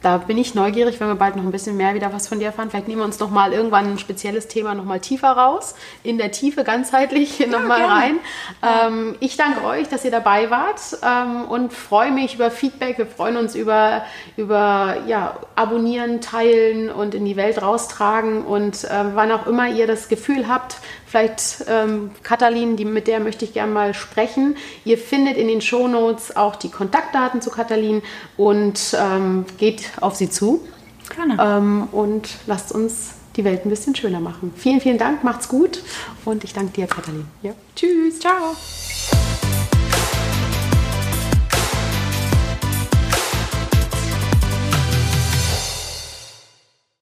da bin ich neugierig, wenn wir bald noch ein bisschen mehr wieder was von dir erfahren. Vielleicht nehmen wir uns noch mal irgendwann ein spezielles Thema noch mal tiefer raus, in der Tiefe ganzheitlich ja, noch mal gerne. rein. Ähm, ich danke euch, dass ihr dabei wart ähm, und freue mich über Feedback. Wir freuen uns über, über ja, Abonnieren, Teilen und in die Welt raustragen. Und äh, wann auch immer ihr das Gefühl habt, vielleicht ähm, Katalin, die, mit der möchte ich gerne mal sprechen. Ihr findet in den Shownotes auch die Kontaktdaten zu Katalin und ähm, geht auf sie zu. Gerne. Ähm, und lasst uns die Welt ein bisschen schöner machen. Vielen, vielen Dank, macht's gut und ich danke dir, Katalin.
Ja. Tschüss, ciao.